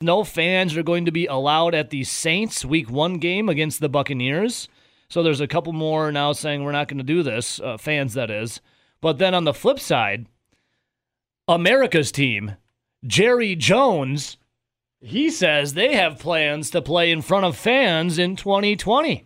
no fans are going to be allowed at the Saints Week One game against the Buccaneers. So there's a couple more now saying we're not going to do this, uh, fans that is. But then on the flip side, America's team, Jerry Jones, he says they have plans to play in front of fans in 2020.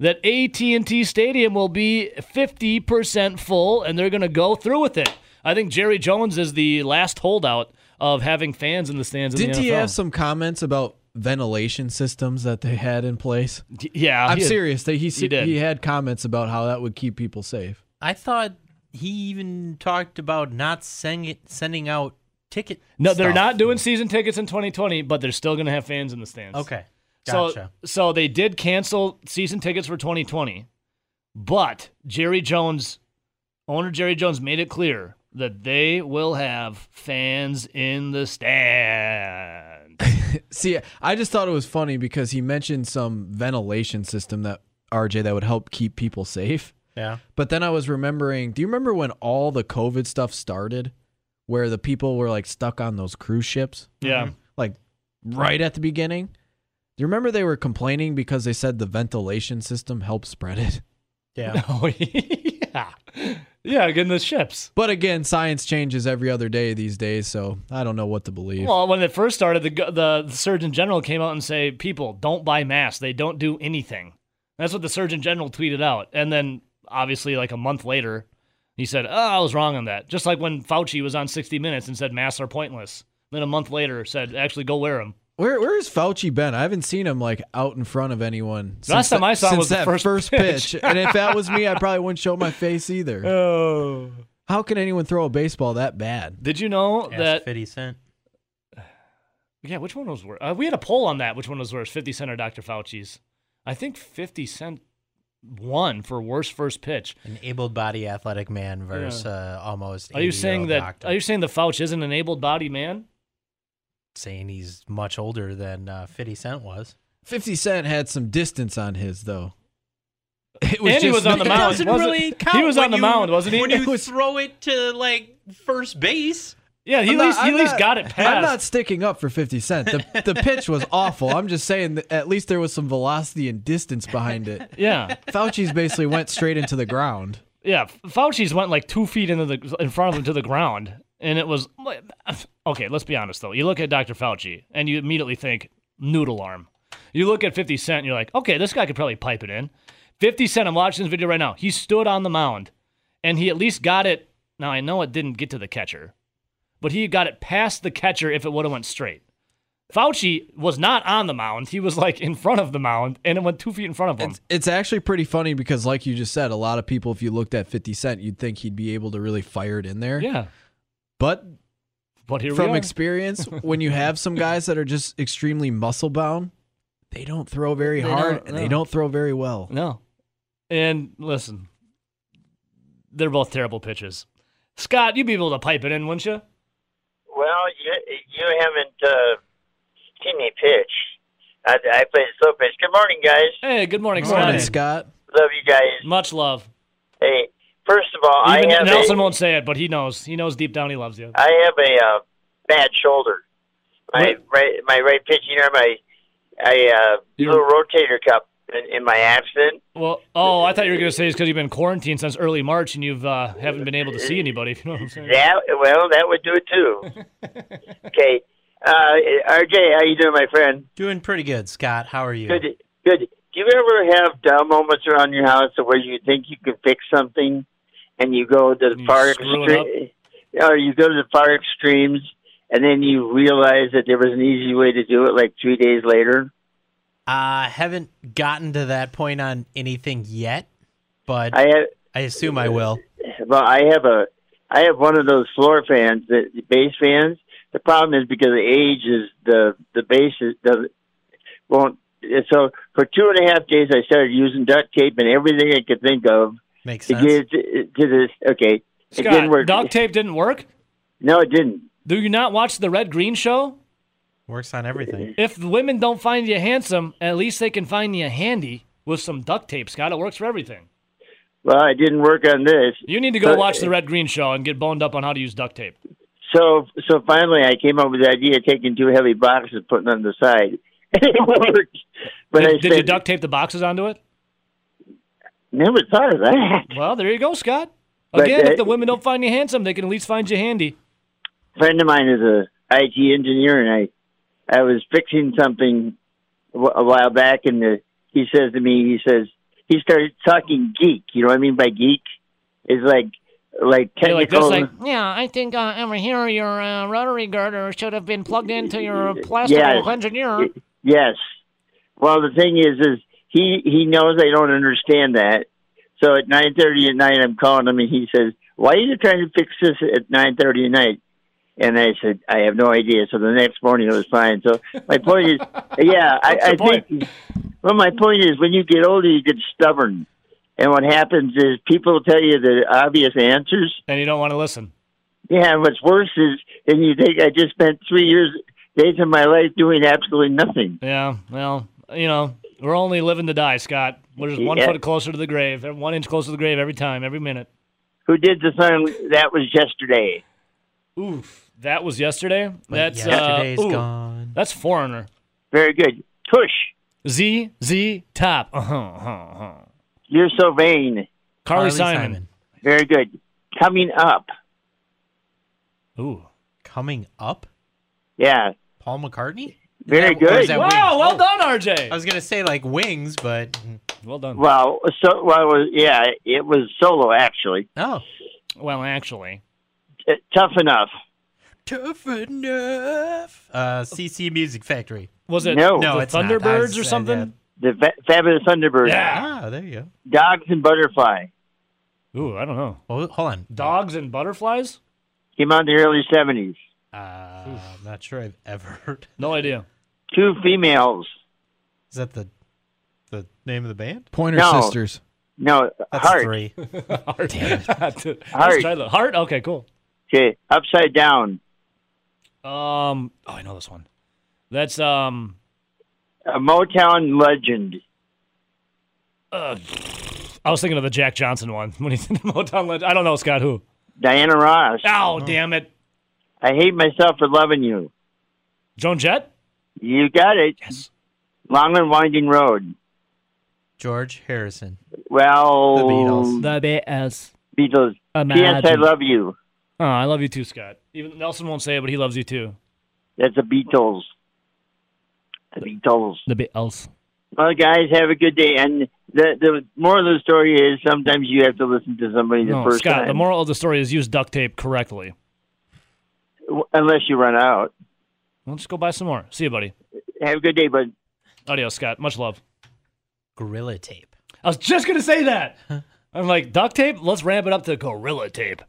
That AT&T Stadium will be 50% full and they're going to go through with it. I think Jerry Jones is the last holdout of having fans in the stands. Didn't in the he have some comments about ventilation systems that they had in place? Yeah, I'm he serious. That he he did. he had comments about how that would keep people safe. I thought he even talked about not sending sending out ticket. No, they're not doing season tickets in 2020, but they're still going to have fans in the stands. Okay, gotcha. So, so they did cancel season tickets for 2020, but Jerry Jones, owner Jerry Jones, made it clear that they will have fans in the stand. See, I just thought it was funny because he mentioned some ventilation system that RJ that would help keep people safe. yeah. But then I was remembering, do you remember when all the COVID stuff started where the people were like stuck on those cruise ships? yeah. Mm-hmm. Like right at the beginning? Do you remember they were complaining because they said the ventilation system helped spread it? Yeah. Oh, yeah. Yeah, getting the ships. But again, science changes every other day these days, so I don't know what to believe. Well, when it first started, the, the the Surgeon General came out and say, "People don't buy masks. They don't do anything." That's what the Surgeon General tweeted out. And then, obviously, like a month later, he said, "Oh, I was wrong on that." Just like when Fauci was on 60 Minutes and said masks are pointless. Then a month later, said, "Actually, go wear them." Where where's Fauci been? I haven't seen him like out in front of anyone. Last time I saw him since was the that first first pitch. pitch. and if that was me, I probably wouldn't show my face either. Oh. How can anyone throw a baseball that bad? Did you know Ask that? 50 Cent. Yeah, which one was worse? Uh, we had a poll on that. Which one was worse, 50 Cent or Dr. Fauci's? I think 50 Cent won for worst first pitch. An able-bodied athletic man versus uh, almost. Are you saying that? Doctor. Are you saying the Fauci isn't an able-bodied man? Saying he's much older than uh, 50 Cent was? 50 Cent had some distance on his, though. It And he was on the mound. doesn't wasn't- really count. he was when on the you- mound, wasn't he? When It you was- throw it to like first base. Yeah, he I'm at not- least he at least not- got it past. I'm not sticking up for 50 Cent. The, the pitch was awful. I'm just saying that at least there was some velocity and distance behind it. yeah, Fauci's basically went straight into the ground. yeah. Fauci's went like two feet into the in front of him to the ground, and it was okay. Let's be honest though. You look at Dr. Fauci, and you immediately think noodle arm. You look at 50 Cent, and you're like, okay, this guy could probably pipe it in. 50 Cent, I'm watching this video right now. He stood on the mound, and he at least got it. Now I know it didn't get to the catcher, but he got it past the catcher if it would have went straight. Fauci was not on the mound. He was like in front of the mound, and it went two feet in front of him. It's, it's actually pretty funny because, like you just said, a lot of people, if you looked at 50 Cent, you'd think he'd be able to really fire it in there. yeah, But but here from we are. experience, when you have some guys that are just extremely muscle bound, they don't throw very They hard don't, and no. they don't throw very well. No. And listen, they're both terrible pitches. Scott, you'd be able to pipe it in, wouldn't you? Well, you you haven't uh, seen me pitch. I, I play slow pitch. Good morning, guys. Hey, good morning, Morning, Scott. Scott. Love you guys. Much love. Hey, first of all, Even I have Nelson a, won't say it, but he knows. He knows deep down he loves you. I have a uh, bad shoulder. My What? right my right pitching arm. I I uh, You're- little rotator cup in, in my absent. Well, oh, I thought you were going to say it's because you've been quarantined since early March and you've uh, haven't been able to see anybody. If you know what I'm saying. That well, that would do it too. okay, uh, RJ, how you doing, my friend? Doing pretty good, Scott. How are you? Good, good. Do you ever have dull moments around your house where you think you can fix something, and you go to the You far screw it up? extreme, or you go to the far extremes, and then you realize that there was an easy way to do it, like three days later? I haven't gotten to that point on anything yet, but I have. I assume I will. Well, I have a. I have one of those floor fans, the, the base fans. The problem is because of age is the the base is, doesn't won't. So for two and a half days, I started using duct tape and everything I could think of Makes sense. get it to, to this. Okay, it didn't Scott, work. duct tape didn't work. No, it didn't. Do you not watch the Red Green Show? Works on everything. If the women don't find you handsome, at least they can find you handy with some duct tape, Scott. It works for everything. Well, it didn't work on this. You need to go But- watch the uh, Red Green Show and get boned up on how to use duct tape. so so finally, I came up with the idea of taking two heavy boxes, putting them on the side, it worked. But Did, I did said, you duct tape the boxes onto it? Never thought of that. Well, there you go, Scott. But, Again, uh, if the women don't find you handsome, they can at least find you handy. friend of mine is a IT engineer, and I I was fixing something a while back, and the, he says to me, he says he started talking geek. You know what I mean by geek? It's like like You're like this, like, Yeah, I think uh, over here your uh, rotary girder should have been plugged into your plastical Yes. engineer. yes. Well, the thing is, is he he knows I don't understand that. So at nine thirty at night, I'm calling him, and he says, "Why are you trying to fix this at nine thirty at night?" And I said, "I have no idea." So the next morning, it was fine. So my point is, yeah, I, I point? think. Well, my point is, when you get older, you get stubborn, and what happens is people tell you the obvious answers. and you don't want to listen. Yeah, and what's worse is, and you think I just spent three years, days of my life doing absolutely nothing. Yeah, well, you know, we're only living to die, Scott. We're just one Yeah. foot closer to the grave, one inch closer to the grave every time, every minute. Who did the song? That was yesterday. Oof, that was yesterday. But That's yesterday's uh, ooh, gone. That's foreigner. Very good. Tush, Z Z top. Uh huh. Uh-huh, uh-huh. you're so vain. Carly, Simon. Very good. Coming up. Ooh. Coming up, Yeah, Paul McCartney. Very that- good. Wow, Wings? well Oh, done, RJ. I was gonna say like wings, but well done. Well, so well, it was, yeah, it was solo actually. oh, Well, actually, T- tough enough. tough enough. Uh, CC Music Factory. was it No. No, the it's Thunderbirds was- or something? The fa- fabulous Thunderbirds. Yeah. Ah, there you go. Dogs and Butterfly Ooh, I don't know. Oh, hold on. Dogs and butterflies? came out in the early seventies. Uh, I'm not sure I've ever heard. No idea. Two females. Is that the the name of the band? Pointer No. Sisters. No, That's heart. three. Heart. Damn it. Let's Heart. try the heart. Okay, cool. Okay, upside down. Um. Oh, I know this one. That's um. A Motown legend. Uh, I was thinking of the Jack Johnson one when he's in the Motown Legend. I don't know, Scott. Who? Diana Ross. Oh, damn it. I hate myself for loving you. Joan Jett? You got it. Yes. Long and winding road. George Harrison. Well, The Beatles. The BS. Beatles. P.S. I love you. Oh, I love you too, Scott. Even Nelson won't say it, but he loves you too. That's the Beatles. The Beatles. The Beatles. Well, guys, have a good day. And the the moral of the story is sometimes you have to listen to somebody the No, first Scott. time, Scott, The moral of the story is use duct tape correctly. unless you run out. Well, just go buy some more. See you, buddy. Have a good day, bud. Adios, Scott. Much love. Gorilla Tape. I was just gonna say that. I'm like duct tape. Let's ramp it up to gorilla tape.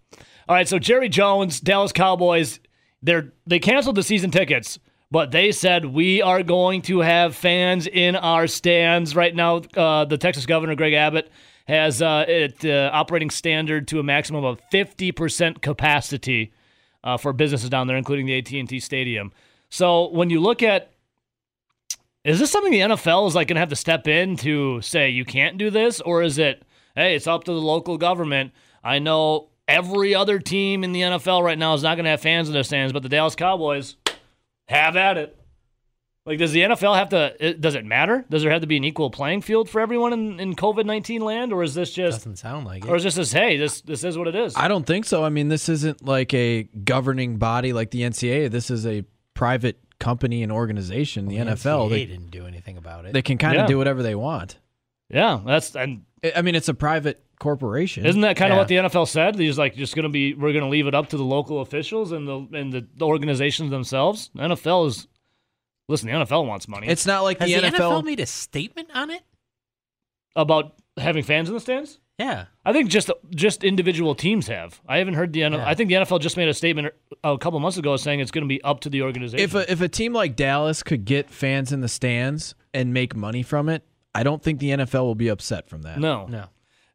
All right, so Jerry Jones, Dallas Cowboys, they're they canceled the season tickets, but they said we are going to have fans in our stands right now. Uh, the Texas Governor Greg Abbott has uh, it uh, operating standard to a maximum of 50% capacity uh, for businesses down there, including the AT&T Stadium. So when you look at is this something the NFL is like going to have to step in to say you can't do this, or is it, hey, it's up to the local government? I know every other team in the NFL right now is not going to have fans in their stands, but the Dallas Cowboys have at it. Like, does the NFL have to? Does it matter? Does there have to be an equal playing field for everyone in, in COVID nineteen land, or is this just, Doesn't sound like it. or is this just, hey, this this is what it is? I don't think so. I mean, this isn't like a governing body like the NCAA. This is a private company and organization, the NFL. NCAA They, didn't do anything about it. they can kind of Yeah. do whatever they want. yeah, that's and I- I mean, it's a private corporation. Isn't that kind of what the NFL said? He's like just going to be we're going to leave it up to the local officials and the and the, the organizations themselves. The NFL is listen. The NFL wants money. It's not like Has the the NFL. NFL made a statement on it? about having fans in the stands. Yeah. I think just just individual teams have. I haven't heard the NFL. Yeah. I think the NFL just made a statement a couple months ago saying it's going to be up to the organization. if a if a team like Dallas could get fans in the stands and make money from it, I don't think the NFL will be upset from that. no, No.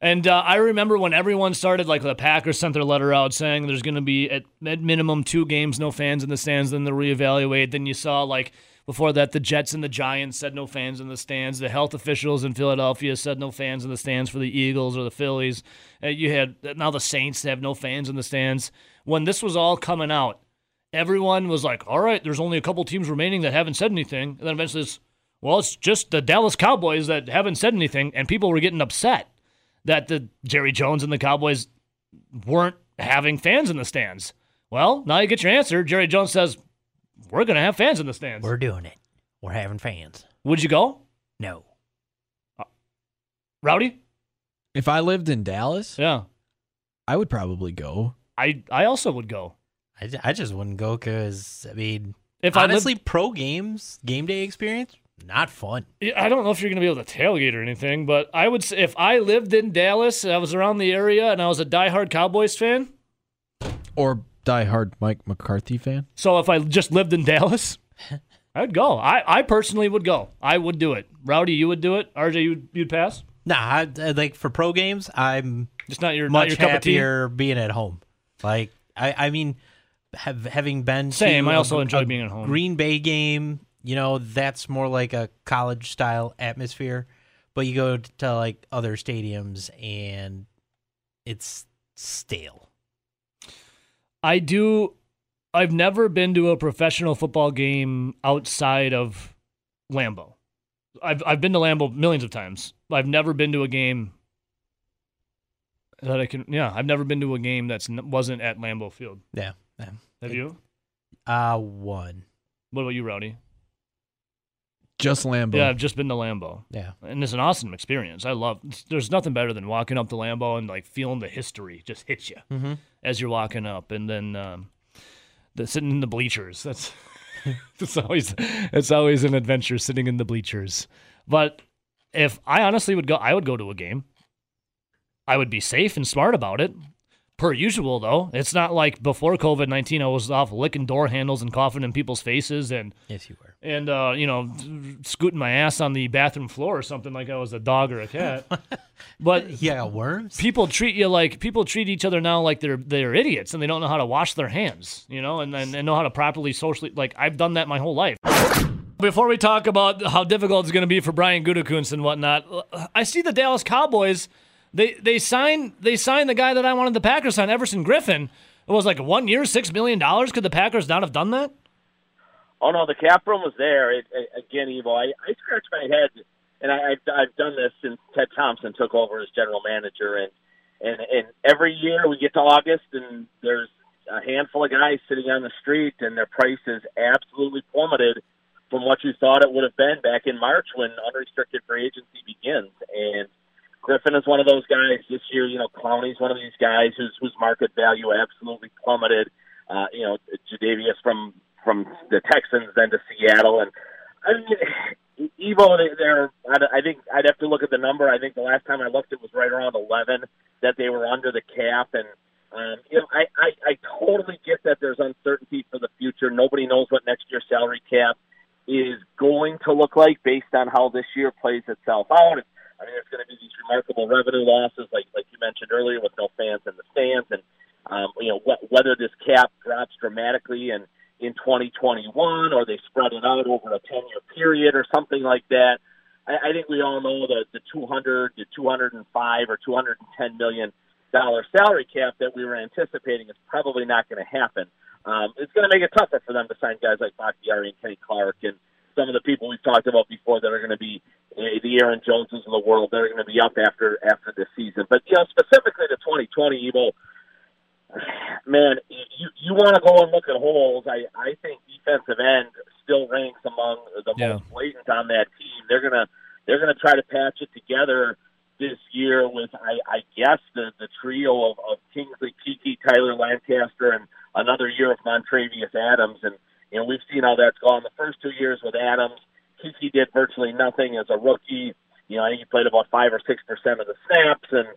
And uh, I remember when everyone started, like the Packers sent their letter out saying there's going to be at, at minimum two games, no fans in the stands. Then they'll reevaluate. Then you saw like before that, the Jets and the Giants said no fans in the stands. The health officials in Philadelphia said no fans in the stands for the Eagles or the Phillies. Uh, you had now the Saints have no fans in the stands. When this was all coming out, everyone was like, "All right, there's only a couple teams remaining that haven't said anything," and then eventually, it's, well, it's just the Dallas Cowboys that haven't said anything, and people were getting upset that the Jerry Jones and the Cowboys weren't having fans in the stands. Well, now you get your answer. Jerry Jones says, "We're going to have fans in the stands." We're doing it. We're having fans. Would you go, No. Uh, Rowdy? If I lived in Dallas, Yeah, I would probably go. I I also would go I, ju- I just wouldn't go because, I mean, if honestly, I lived, pro games, game day experience, not fun. I don't know if you're going to be able to tailgate or anything, but I would say if I lived in Dallas, and I was around the area, and I was a diehard Cowboys fan. Or diehard Mike McCarthy fan. So if I just lived in Dallas, I'd go. I, I personally would go. I would do it. Rowdy, you would do it. RJ, you'd you'd pass. Nah, I, I- like for pro games, I'm Just not your not much your cup of tea. happier being at home. Like, I, I mean, have, having been Same, to I also enjoy a being at home. Green Bay game, you know, that's more like a college style atmosphere. But you go to like other stadiums and it's stale. I do. I've never been to a professional football game outside of Lambeau. I've I've been to Lambeau millions of times. I've never been to a game that I can. Yeah, I've never been to a game that's n- wasn't at Lambeau Field. Yeah. yeah. Have you? Uh, one. What about you, Rowdy? Just Lambeau. Yeah, I've just been to Lambeau. Yeah. and it's an awesome experience. I love. There's nothing better than walking up to Lambeau and like feeling the history just hit you Mm-hmm. as you're walking up, and then um, the sitting in the bleachers. That's it's always it's always an adventure sitting in the bleachers. But if I honestly would go, I would go to a game. I would be safe and smart about it. Per usual, though, it's not like before COVID nineteen. I was off licking door handles and coughing in people's faces and Yes, you were. and uh, you know scooting my ass on the bathroom floor or something like I was a dog or a cat. but Yeah, worms. people treat you like people treat each other now like they're they're idiots and they don't know how to wash their hands, you know, and and, and know how to properly socially like I've done that my whole life. Before we talk about how difficult it's going to be for Brian Gutekunst and whatnot, I see the Dallas Cowboys. They they signed they signed the guy that I wanted the Packers sign, Everson Griffen. It was like one year, six million dollars. Could the Packers not have done that? Oh no, the cap room was there. It, it, again, Evo, I, I scratch my head, and I, I've I've done this since Ted Thompson took over as general manager, and and and every year we get to August, and there's a handful of guys sitting on the street, and their prices absolutely plummeted from what you thought it would have been back in March when unrestricted free agency begins, and. Griffen is one of those guys this year. You know, Clowney's one of these guys whose whose market value absolutely plummeted. Uh, you know, Jadeveon from from the Texans then to Seattle, and I mean, Evo. they- They're. I think I'd have to look at the number. I think the last time I looked, it was right around eleven that they were under the cap, and um, you know, I, I I totally get that there's uncertainty for the future. Nobody knows what next year's salary cap is going to look like based on how this year plays itself out. I mean, there's going to be these remarkable revenue losses, like like you mentioned earlier, with no fans in the stands, and um, you know wh- whether this cap drops dramatically in in 2021 or they spread it out over a 10 year period or something like that. I, I think we all know that the 200 to 205 or 210 million dollar salary cap that we were anticipating is probably not going to happen. Um, it's going to make it tougher for them to sign guys like Bakhtiari and Kenny Clark and some of the people we've talked about before that are going to be uh, the Aaron Joneses of the world. They're going to be up after after this season. But you know, specifically to 2020, Evo, man, you you want to go and look at holes. I I think defensive end still ranks among the Yeah. most blatant on that team. They're gonna they're gonna try to patch it together this year with I, I guess the the trio of, of Kingsley, Keke, Tyler Lancaster, and another year of Montravius Adams. And you know we've seen how that's gone. The first two years with Adams, Keke did virtually nothing as a rookie. You know I think he played about five or six percent of the snaps, and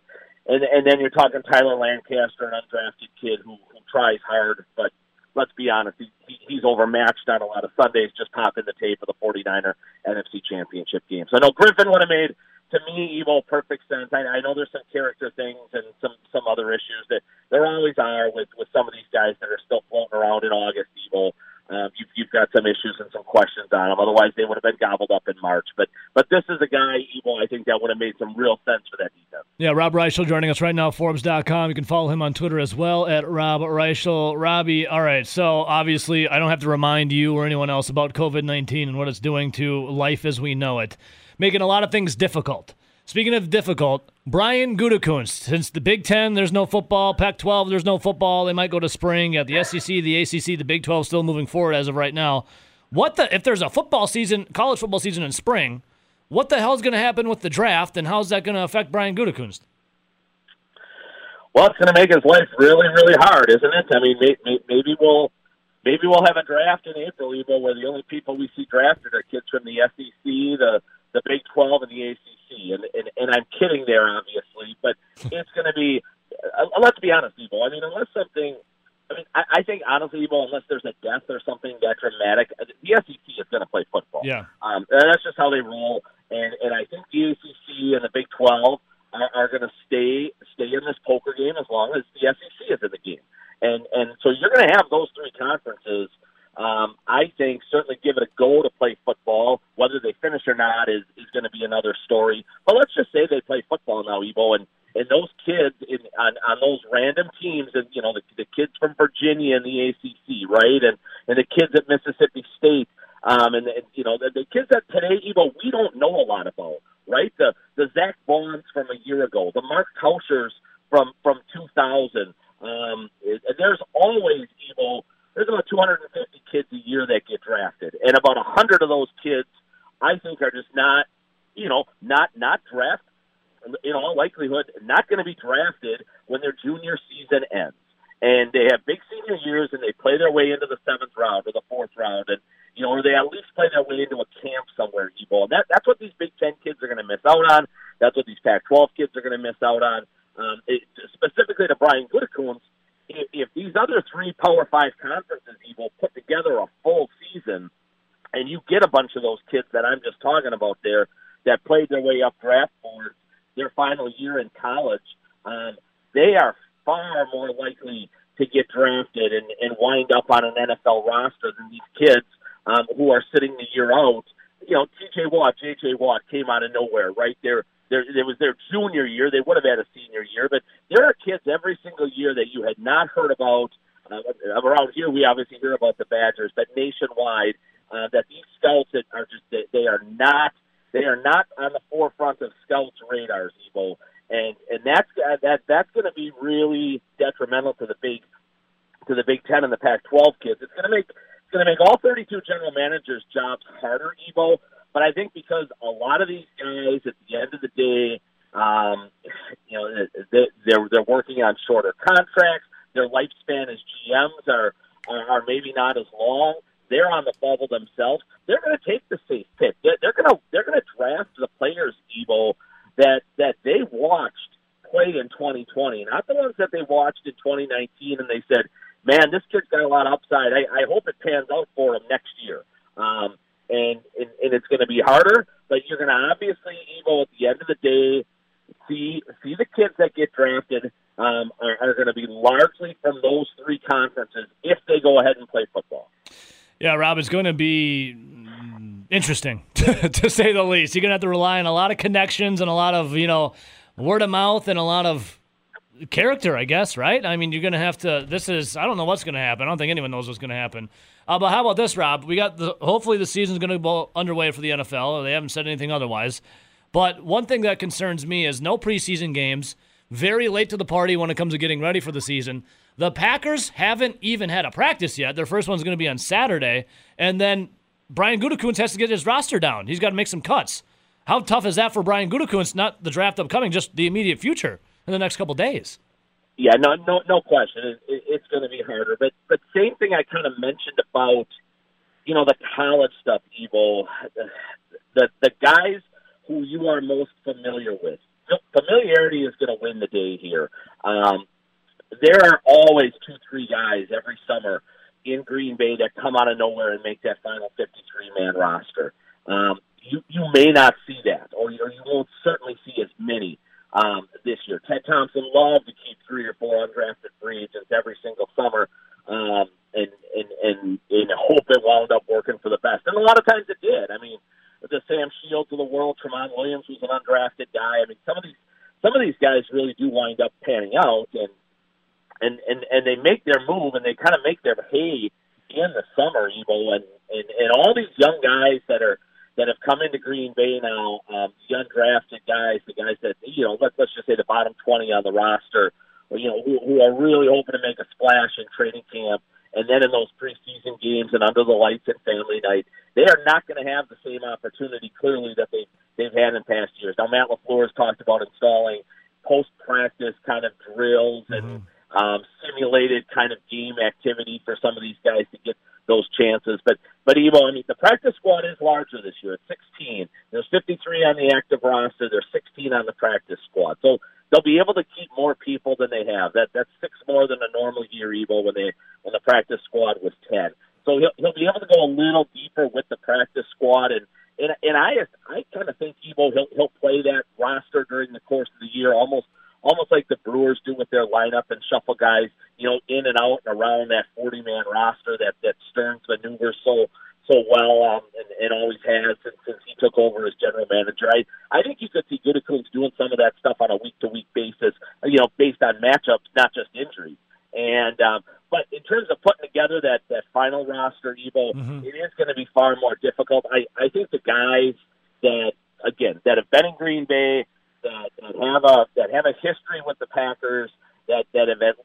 and and then you're talking Tyler Lancaster, an undrafted kid who who tries hard, but let's be honest, he, he, he's overmatched on a lot of Sundays. Just pop in the tape of the 49er NFC Championship game. So I know Griffen would have made to me Evo perfect sense. I, I know there's some character things and some some other issues that there always are with with some of these guys that are still floating around in August. Um, you've, you've got some issues and some questions on them. Otherwise, they would have been gobbled up in March. But but this is a guy, Evo. I think that would have made some real sense for that defense. Yeah, Rob Reischel joining us right now, Forbes.com. You can follow him on Twitter as well at Rob Reischel. Robbie, all right, so obviously I don't have to remind you or anyone else about COVID 19 and what it's doing to life as we know it, making a lot of things difficult. Speaking of difficult, Brian Gutekunst, since the Big Ten, there's no football, Pac 12, there's no football, they might go to spring. At the SEC, the ACC, the Big 12 still moving forward as of right now. What the, if there's a football season, college football season in spring? What the hell's going to happen with the draft, and how's that going to affect Brian Gutekunst? Well, it's going to make his life really, really hard, isn't it? I mean, may, may, maybe we'll maybe we'll have a draft in April, Evo, where the only people we see drafted are kids from the SEC, the the Big Twelve, and the ACC. And and, and I'm kidding there, obviously, but it's going to be. Uh, let's be honest, people. I mean, unless something. I mean, I, I think honestly, people, unless there's a death or something that dramatic, uh, the SEC is going to play football. Yeah. Um, and that's just how they roll. And and I think the ACC and the Big Twelve are, are going to stay stay in this poker game as long as the SEC is in the game. And and so you're going to have those three conferences. Um, I think certainly give it a go to play football. Whether they finish or not is is going to be another story. But let's just say they play football now, Evo, and and those kids in, on on those random teams, and you know the, the kids from Virginia and the ACC, right, and and the kids at Mississippi State, um, and, and you know the, the kids that today, Evo, we don't know a lot about, right? The the Zack Bauns from a year ago, the Mark Tauschers from from 2000. Um, there's always, Evo, there's about 250 kids a year that get drafted, and about a 100 of those kids, I think, are just not, you know, not not draft. In all likelihood, not going to be drafted when their junior season ends, and they have big senior years, and they play their way into the seventh round or the fourth round, and you know, or they at least play their way into a camp somewhere, Evo. And that, that's what these Big Ten kids are going to miss out on. That's what these Pac-12 kids are going to miss out on. Um, it, specifically to Brian Gutekunst, if, these other three Power Five conferences, Evo, put together a full season, and you get a bunch of those kids that I'm just talking about there that played their way up draft boards their final year in college, um, they are far more likely to get drafted and, and wind up on an NFL roster than these kids um, who are sitting the year out. You know, T.J. Watt, J.J. Watt came out of nowhere, right? There, there, there was their junior year. They would have had a senior year, but there are kids every single year that you had not heard about. Uh, around here, we obviously hear about the Badgers, but nationwide, uh, that these scouts that are just they, they are not they are not on the forefront of scouts' radars, Evo, and and that's uh, that that's going to be really detrimental to the big to the Big Ten and the Pac-12 kids. It's going to make it's going to make all 32 general managers' jobs harder, Evo. But I think because a lot of these guys, at the end of the day, um, you know, they, they're they're working on shorter contracts. Their lifespan as GMs are are, are maybe not as long. They're on the bubble themselves. They're going to take the safe pick. They're, they're going to they're going to draft the players, Evo, that that they watched play in 2020, not the ones that they watched in 2019, and they said, "Man, this kid's got a lot of upside. I, I hope it pans out for him next year." Um, and, and and it's going to be harder, but you're going to obviously, Evo, at the end of the day, see see the kids that get drafted um, are, are going to be largely from those three conferences if they go ahead and play football. Yeah, Rob, it's going to be interesting to say the least. You're going to have to rely on a lot of connections and a lot of you know word of mouth and a lot of character, I guess, right? I mean, you're going to have to. This is, I don't know what's going to happen. I don't think anyone knows what's going to happen. Uh, but how about this, Rob? We got the, hopefully the season's going to go underway for the NFL. Or they haven't said anything otherwise. But one thing that concerns me is no preseason games, very late to the party when it comes to getting ready for the season. The Packers haven't even had a practice yet. Their first one's going to be on Saturday. And then Brian Gutekunst has to get his roster down. He's got to make some cuts. How tough is that for Brian Gutekunst? Not the draft upcoming, just the immediate future in the next couple days. Yeah, no, no, no question. It, it, it's going to be harder. But, but same thing I kind of mentioned about, you know, the college stuff. Evo, the the guys who you are most familiar with. Familiarity is going to win the day here. Um, there are always two, three guys every summer in Green Bay that come out of nowhere and make that final 53 man roster. Um, you you may not see that, or, you, or you won't certainly see as many um, this year. Ted Thompson loved to keep three or four undrafted free agents every single summer, um, and, and and and hope it wound up working for the best. And a lot of times it did. I mean, the Sam Shields of the world, Tramon Williams was an undrafted guy. I mean, some of these some of these guys really do wind up panning out, and and and and they make their move and they kind of make their hay in the summer, Evo, and and and all these young guys that are that have come into Green Bay now, um, the undrafted guys, the guys that you know, let's let's just say the bottom twenty on the roster, or, you know, who, who are really hoping to make a splash in training camp, and then in those preseason games and under the lights and family night, they are not going to have the same opportunity clearly that they they've had in past years. Now Matt LaFleur has talked about installing post practice kind of drills and. Mm-hmm. Um, simulated kind of game activity for some of these guys to get those chances. But but Evo, I mean, the practice squad is larger this year. It's 16. There's 53 on the active roster. There's 16 on the practice squad. So they'll be able to keep more people than they have. That that's six more than a normal year, Evo, when they when the practice squad was 10. So he'll he'll be able to go a little deeper with the practice squad and. And, and I I kind of think Evo he'll he'll play that roster during the course of the year almost almost like the Brewers do with their lineup and shuffle guys, you know, in and out and around that 40 man roster that that Stearns maneuvers so so well um, and, and always has since, since he took over as general manager. I I think you could see Gutekunst doing some of that stuff on a week to week basis, you know, based on matchups, not just injuries. And um, but in terms of putting together that that final roster, Evo, Mhm. it is going to be far more difficult. I I think the guys that again that have been in Green Bay that, that have a that have a history with the Packers, that that have at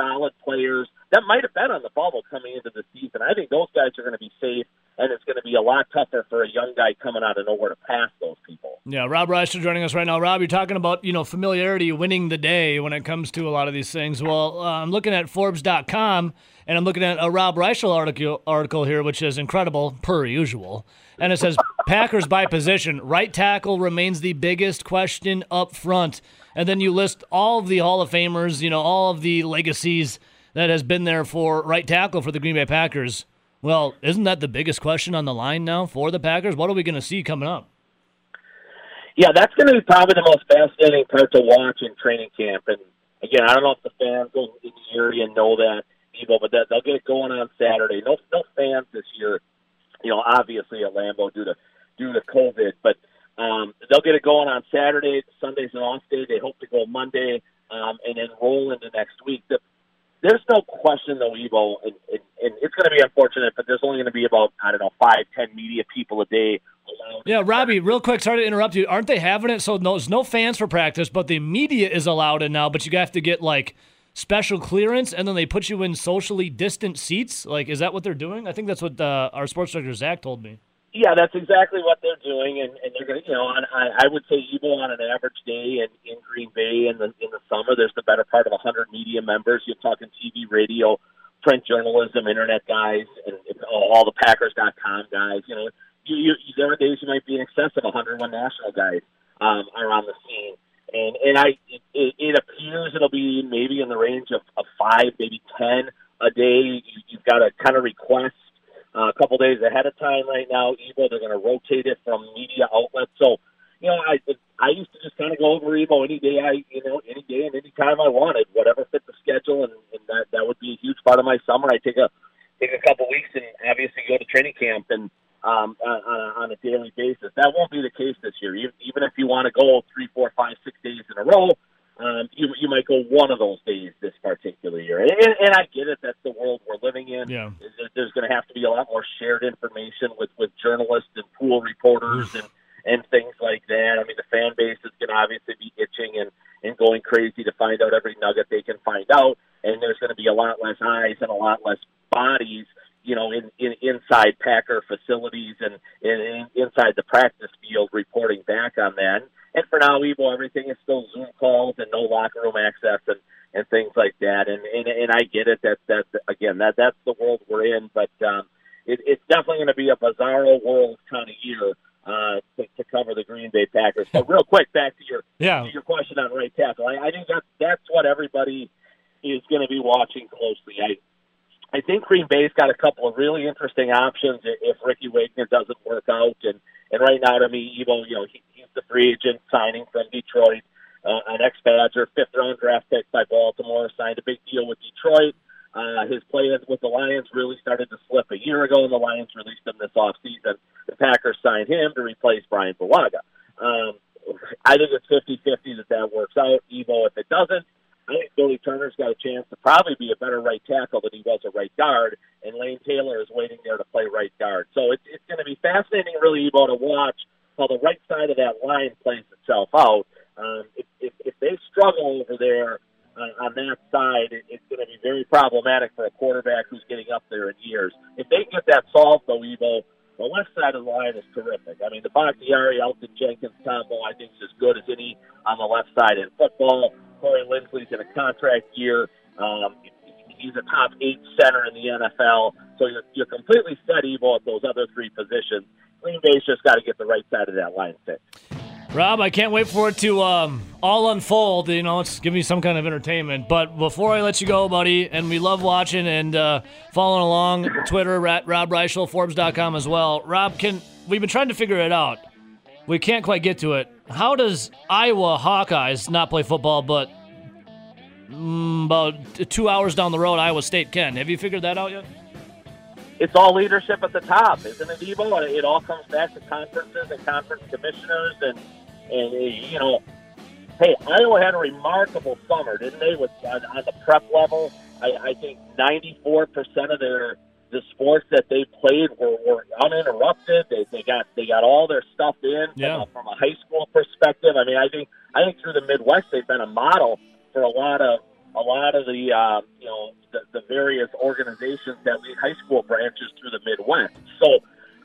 solid players that might have been on the bubble coming into the season. I think those guys are going to be safe, and it's going to be a lot tougher for a young guy coming out of nowhere to pass those people. Yeah, Rob Reischel joining us right now. Rob, you're talking about you know familiarity winning the day when it comes to a lot of these things. Well, uh, I'm looking at Forbes.com and I'm looking at a Rob Reischel article article here, which is incredible per usual, and it says Packers by position, right tackle remains the biggest question up front, and then you list all of the Hall of Famers, you know, all of the legacies that has been there for right tackle for the Green Bay Packers. Well, isn't that the biggest question on the line now for the Packers? What are we going to see coming up? Yeah, that's going to be probably the most fascinating part to watch in training camp. And again, I don't know if the fans in the area know that, Evo, but that, they'll get it going on Saturday. No, no fans this year. You know, obviously at Lambeau due to due to COVID, but um, they'll get it going on Saturday. Sunday's an off day. They hope to go Monday um, and then roll into next week. The, there's no question though, Evo, and, and, and it's going to be unfortunate, but there's only going to be about I don't know five, ten media people a day. Yeah, Robbie, real quick, sorry to interrupt you. Aren't they having it so no, there's no fans for practice, but the media is allowed in now, but you have to get like special clearance and then they put you in socially distant seats? Like, is that what they're doing? I think that's what uh, our sports director, Zach, told me. Yeah, that's exactly what they're doing, and, and they're going to, you know, on, I, I would say even on an average day in, in Green Bay in the in the summer, there's the better part of 100 media members. You're talking TV, radio, print journalism, internet guys, and, all the Packers.com guys. You know, you, you, there are days you might be in excess of 101 national guys um, are on the scene, and and I it, it, it appears it'll be maybe in the range of, of five, maybe ten a day. You, you've got to kind of request uh, a couple days ahead of time right now. Evo, they're going to rotate it from media outlets. So, you know, I I used to just kind of go over Evo any day I, you know, any day and any time I wanted, whatever fit the schedule, and, and that that would be a huge part of my summer. I take a take a couple weeks and obviously go to training camp and um, on, on, a, on a daily basis. That won't be the case this year. Even if you want to go three, four, five, six days in a row, um, you you might go one of those days this particular year. And, and I get it. That's the world we're living in. Yeah. There's going to have to be a lot more shared information with with journalists and pool reporters and and things like that. I mean, the fan base is going to obviously be itching and and going crazy to find out every nugget they can find out. And there's going to be a lot less eyes and a lot less bodies, you know, in, in inside Packer facilities and in, in, inside the practice field reporting back on that. And for now, Evo, everything is still Zoom calls and no locker room access and and things like that. And and, and I get it. That that again, that that's the world we're in. But um, it, it's definitely going to be a bizarro world kind of year uh, to, to cover the Green Bay Packers. But real quick, back to your Yeah. to your question on right tackle. I, I think that's that's what everybody is going to be watching closely. I I think Green Bay's got a couple of really interesting options if Ricky Wagner doesn't work out. And and right now, to me, Evo, you know, he, he's the free agent signing from Detroit, uh, an ex-Badger, fifth round draft pick by Baltimore, signed a big deal with Detroit. Uh, his play with the Lions really started to slip a year ago, and the Lions released him this offseason. The Packers signed him to replace Brian Bulaga. Um, I think it's 50-50 that that works out. Evo, if it doesn't, I think Billy Turner's got a chance to probably be a better right tackle than he was a right guard, and Lane Taylor is waiting there to play right guard. So it's it's going to be fascinating, really, Evo, to watch how the right side of that line plays itself out. Um, if, if, if they struggle over there uh, on that side, it, it's going to be very problematic for a quarterback who's getting up there in years. If they get that solved, though, Evo, the left side of the line is terrific. I mean, the Bakhtiari, Elgton Jenkins combo, I think, is as good as any on the left side in football. Corey Linsley's in a contract year. Um, he's a top eight center in the NFL. So you're, you're completely set, Evo, at those other three positions. Green Bay's just got to get the right side of that line fit. Rob, I can't wait for it to um, all unfold. You know, it's give me some kind of entertainment. But before I let you go, buddy, and we love watching and uh, following along Twitter at Rob Reischel, Forbes.com as well. Rob, can we've been trying to figure it out. We can't quite get to it. How does Iowa Hawkeyes not play football, but mm, about two hours down the road, Iowa State can? Have you figured that out yet? It's all leadership at the top, isn't it, Evo? It all comes back to conferences and conference commissioners and and eh, you know, hey, Iowa had a remarkable summer, didn't they? With on, on the prep level, I, I think ninety four percent of their the sports that they played were, were uninterrupted. They, they got they got all their stuff in Yeah. from, a, from a high school perspective. I mean, I think I think through the Midwest they've been a model for a lot of a lot of the uh, you know the, the various organizations that lead high school branches through the Midwest. So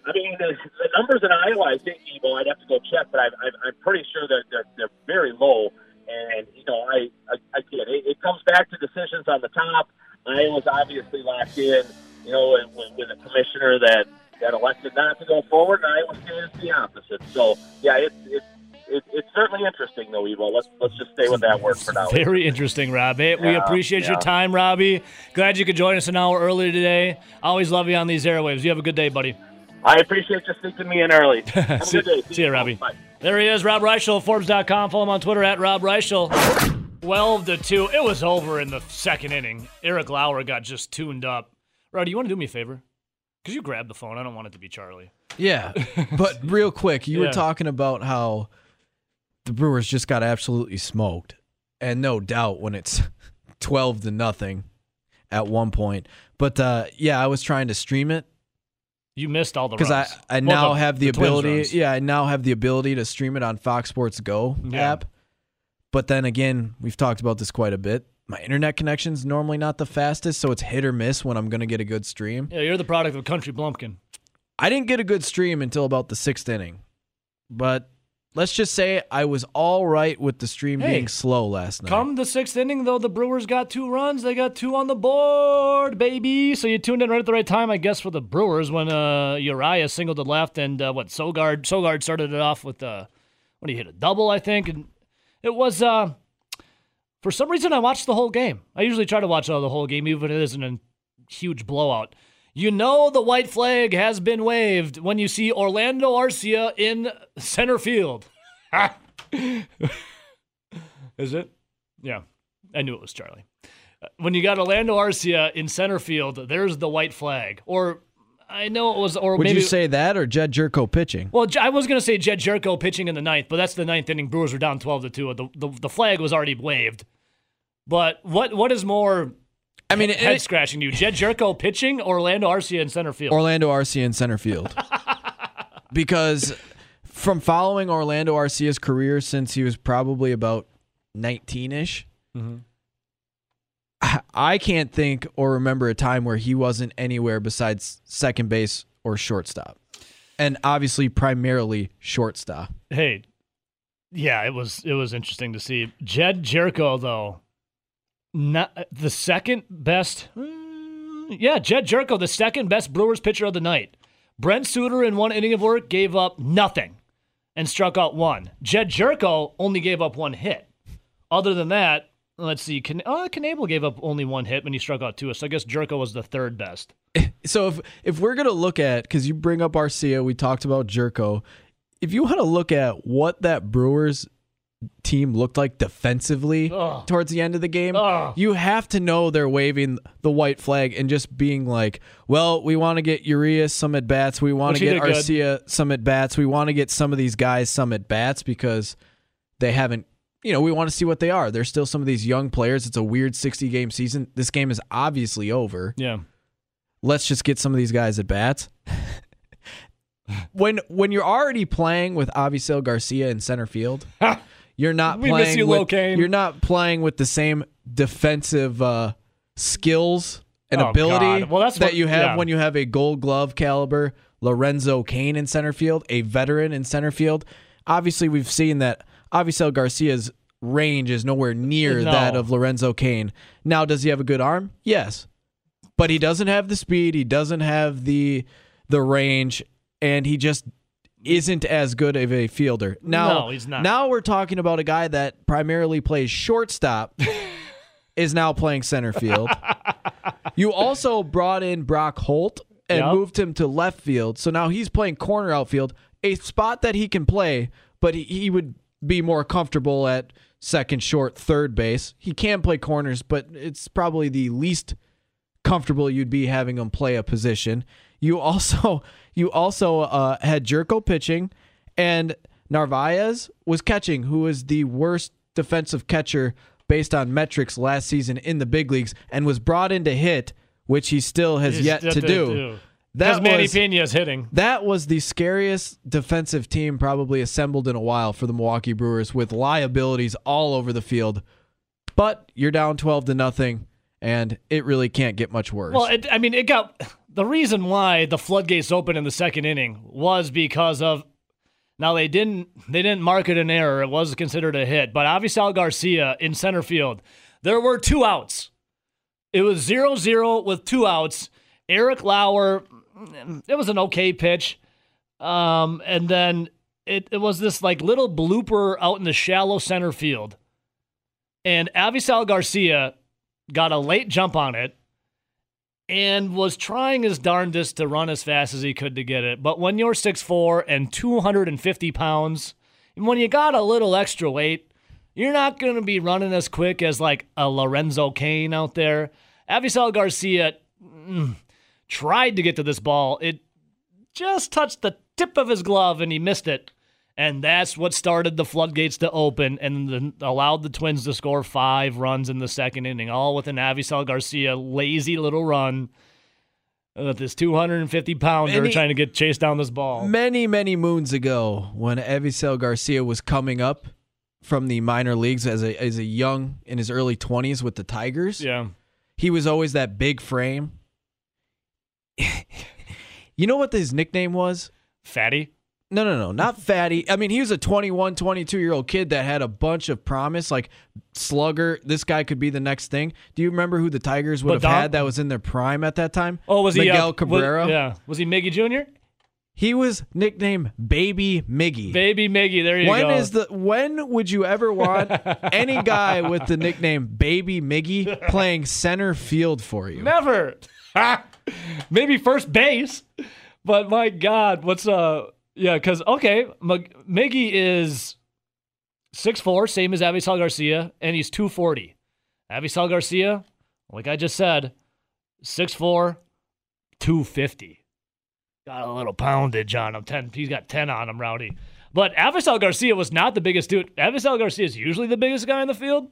I mean, the, the numbers in Iowa, I think, Evo, I'd have to go check, but I, I, I'm pretty sure that they're, they're very low. And, you know, I, I it. It comes back to decisions on the top. Iowa's obviously locked in, you know, with, with a commissioner that, that elected not to go forward, and Iowa State is the opposite. So, yeah, it's, it's, it, it's certainly interesting, though, Evo. Let's, let's just stay with that word for now. Very interesting, Rob. Hey, we Yeah, appreciate your time, Robbie. Glad you could join us an hour early today. Always love you on these airwaves. You have a good day, buddy. I appreciate you sneaking me in early. Have a See- good day. see ya, Robbie. Bye. There he is, Rob Reischel, Forbes.com. Follow him on Twitter at Rob Reischel. 12 to 2. It was over in the second inning. Eric Lauer got just tuned up. Rob, do you want to do me a favor? Could you grab the phone? I don't want it to be Charlie. Yeah, but real quick, you Yeah. were talking about how the Brewers just got absolutely smoked, and no doubt when it's twelve to nothing at one point. But uh, yeah, I was trying to stream it You missed all the because I. I Well, now the- have the, Twins ability. Yeah, I now have the ability to stream it on Fox Sports Go Yeah. app. But then again, we've talked about this quite a bit. My internet connection's normally not the fastest, so it's hit or miss when I'm going to get a good stream. Yeah, you're the product of Country Blumpkin. I didn't get a good stream until about the sixth inning. But let's just say I was all right with the stream Hey, being slow last night. Come the sixth inning, though, the Brewers got two runs. They got two on the board, baby. So you tuned in right at the right time, I guess, for the Brewers when uh, Urias singled to left and uh, what Sogard Sogard started it off with uh, what he hit a double, I think, and it was uh, for some reason I watched the whole game. I usually try to watch uh, the whole game, even if it isn't a huge blowout. You know the white flag has been waved when you see Orlando Arcia in center field. Is it? Yeah, I knew it was Charlie. Uh, When you got Orlando Arcia in center field, there's the white flag. Or I know it was, or Would maybe you say that or Jedd Gyorko pitching? Well, I was going to say Jedd Gyorko pitching in the ninth, but that's the ninth inning. Brewers were down twelve to two. The, the the flag was already waved. But what what is more I mean, it- head scratching you, Jedd Gyorko pitching Orlando Arcia in center field? Orlando Arcia in center field. because from following Orlando Arcia's career since he was probably about 19 ish, Mm-hmm. I can't think or remember a time where he wasn't anywhere besides second base or shortstop. And obviously, primarily shortstop. hey, yeah, it was it was interesting to see Jedd Gyorko though. Not the second best. mm, Yeah, Jedd Gyorko, the second best Brewers pitcher of the night. Brent Suter in one inning of work gave up nothing and struck out one. Jedd Gyorko only gave up one hit. Other than that, let's see. Can, uh, Knebel gave up only one hit when he struck out two. So I guess Gyorko was the third best. So if if we're gonna look at because you bring up Arcia, we talked about Gyorko. If you want to look at what that Brewers team looked like defensively Ugh. towards the end of the game, Ugh. you have to know they're waving the white flag and just being like, "Well, we want to get Urias some at bats. We want to get did good. Arcia some at bats. We want to get some of these guys some at bats because." they haven't. You know, we want to see what they are. There's still some of these young players. It's a weird 60 game season. This game is obviously over. Yeah. Let's just get some of these guys at bats. when when you're already playing with Avisail Garcia in center field, you're not We playing you, with, You're not playing with the same defensive uh, skills and Oh, ability Well, that what- you have yeah. when you have a gold glove caliber Lorenzo Cain in center field, a veteran in center field. Obviously, we've seen that Avisail Garcia's range is nowhere near No. that of Lorenzo Cain. Now, does he have a good arm? Yes. But he doesn't have the speed, he doesn't have the the range, and he just isn't as good of a fielder. Now, No, he's not. Now we're talking about a guy that primarily plays shortstop is now playing center field. you also brought in Brock Holt and Yep. moved him to left field. So now he's playing corner outfield, a spot that he can play, but he, he would be more comfortable at second, short, third base. He can play corners, but it's probably the least comfortable you'd be having him play a position. You also you also uh, had Gyorko pitching, and Narvaez was catching, who was the worst defensive catcher based on metrics last season in the big leagues, and was brought in to hit, which he still has He's yet to to do. do. That Manny was, Piña's hitting. that was the scariest defensive team probably assembled in a while for the Milwaukee Brewers with liabilities all over the field. But you're down 12 to nothing and it really can't get much worse. Well, it, I mean, it got the reason why the floodgates opened in the second inning was because of now they didn't they didn't mark it an error. It was considered a hit, but Avisail Garcia in center field, there were two outs. It was 0-0 with two outs. Eric Lauer, it was an okay pitch, um, and then it, it was this like little blooper out in the shallow center field, and Avisail Garcia got a late jump on it and was trying his darndest to run as fast as he could to get it. But when you're 6'4 and 250 pounds, and when you got a little extra weight, you're not going to be running as quick as like a Lorenzo Cain out there. Avisail Garcia mm, tried to get to this ball. It just touched the tip of his glove and he missed it. And that's what started the floodgates to open and then allowed the Twins to score five runs in the second inning, all with an Avisail Garcia lazy little run with this 250 pounder And he- trying to get chased down this ball. many, many moons ago, when Avisail Garcia was coming up from the minor leagues as a as a young in his early 20s with the Tigers, Yeah. he was always that big frame. you know what his nickname was? Fatty. No, no, no, not fatty. I mean, he was a 21, 22 year old kid that had a bunch of promise, like slugger. This guy could be the next thing. Do you remember who the Tigers would have Ladon- had that was in their prime at that time? Oh, was he Miguel uh, Cabrera? Was, yeah. Was he Miggy Jr.? He was nicknamed Baby Miggy. Baby Miggy. There you When go. is the when would you ever want any guy with the nickname Baby Miggy playing center field for you? Never. Maybe first base. But my God, what's uh yeah, because okay, Miggy is six four, same as Avisail Garcia, and he's 240. Avisail Garcia, like I just said, 6'4", 250. Got a little poundage on him. Ten he's got 10 on him, Rowdy. But Avisail Garcia was not the biggest dude. Avisail Garcia is usually the biggest guy in the field.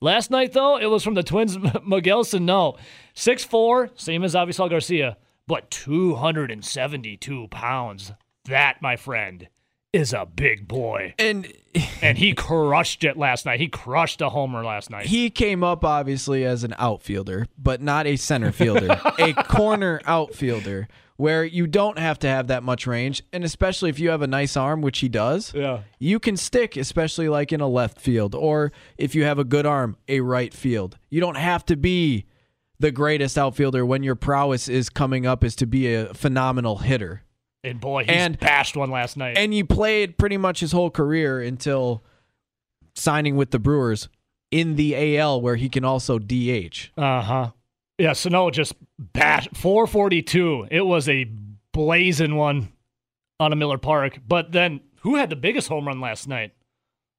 Last night, though, it was from the Twins, Miguel Sano. 6'4", same as Avisail Garcia, but 272 pounds. That, my friend, is a big boy. And And he crushed it last night. He crushed a homer last night. he came up obviously as an outfielder, but not a center fielder, a corner outfielder where you don't have to have that much range, and especially if you have a nice arm, which he does. yeah. You can stick, especially like in a left field, or if you have a good arm, a right field. You don't have to be the greatest outfielder when your prowess is coming up is to be a phenomenal hitter. And boy, he And- bashed one last night. And you played pretty much his whole career until signing with the Brewers in the AL, where he can also DH. Uh huh. Yeah, Sano just bashed 442. It was a blazing one on a Miller Park. But then who had the biggest home run last night?